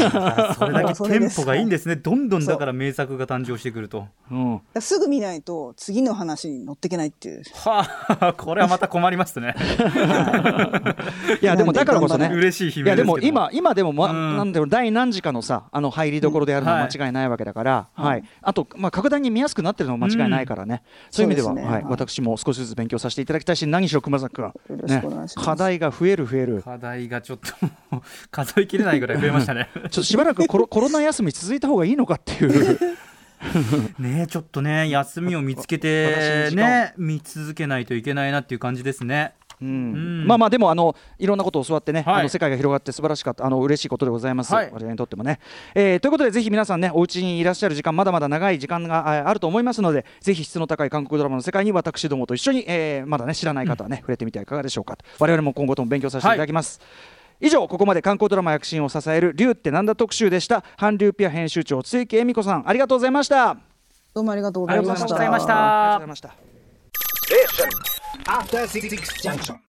それだけテンポがいいんですね。どんどんだから名作が誕生してくると。うん、すぐ見ないと、次の話に乗っていけないっていう。はあ、これはまた困りますね。いや、でもだからこそね。嬉しい悲鳴いや、でも今、今でも、ま、なんだろう、第何時かのさ、あの入りどころであるのは間違いないわけだから、はい、あと、まあ、格段に見やすくなってるのは間違いないからね、そういう意味では、はい、私も少しずつ勉強させていただきたいし何しろ熊崎君、ね、課題が増える増える。課題がちょっと 数えきれないぐらい増えましたね。ちょっとしばらくコロコロナ休み続いた方がいいのかっていう。ねちょっとね休みを見つけてね見続けないといけないなっていう感じですねうん、まあまあでもあのいろんなことを教わってね、はい、あの世界が広がって素晴らしかったあの嬉しいことでございます、はい、我々にとってもね、えー、ということでぜひ皆さんねお家にいらっしゃる時間まだまだ長い時間があると思いますのでぜひ質の高い韓国ドラマの世界に私どもと一緒に、えー、まだね知らない方はね、うん、触れてみてはいかがでしょうか我々も今後とも勉強させていただきます、はい以上ここまで韓国ドラマ躍進を支える龍ってなんだ特集でした。韓流ピア編集長露木恵美子さんありがとうございました。どうもありがとうございました。ありがとうございました after 6, six junction.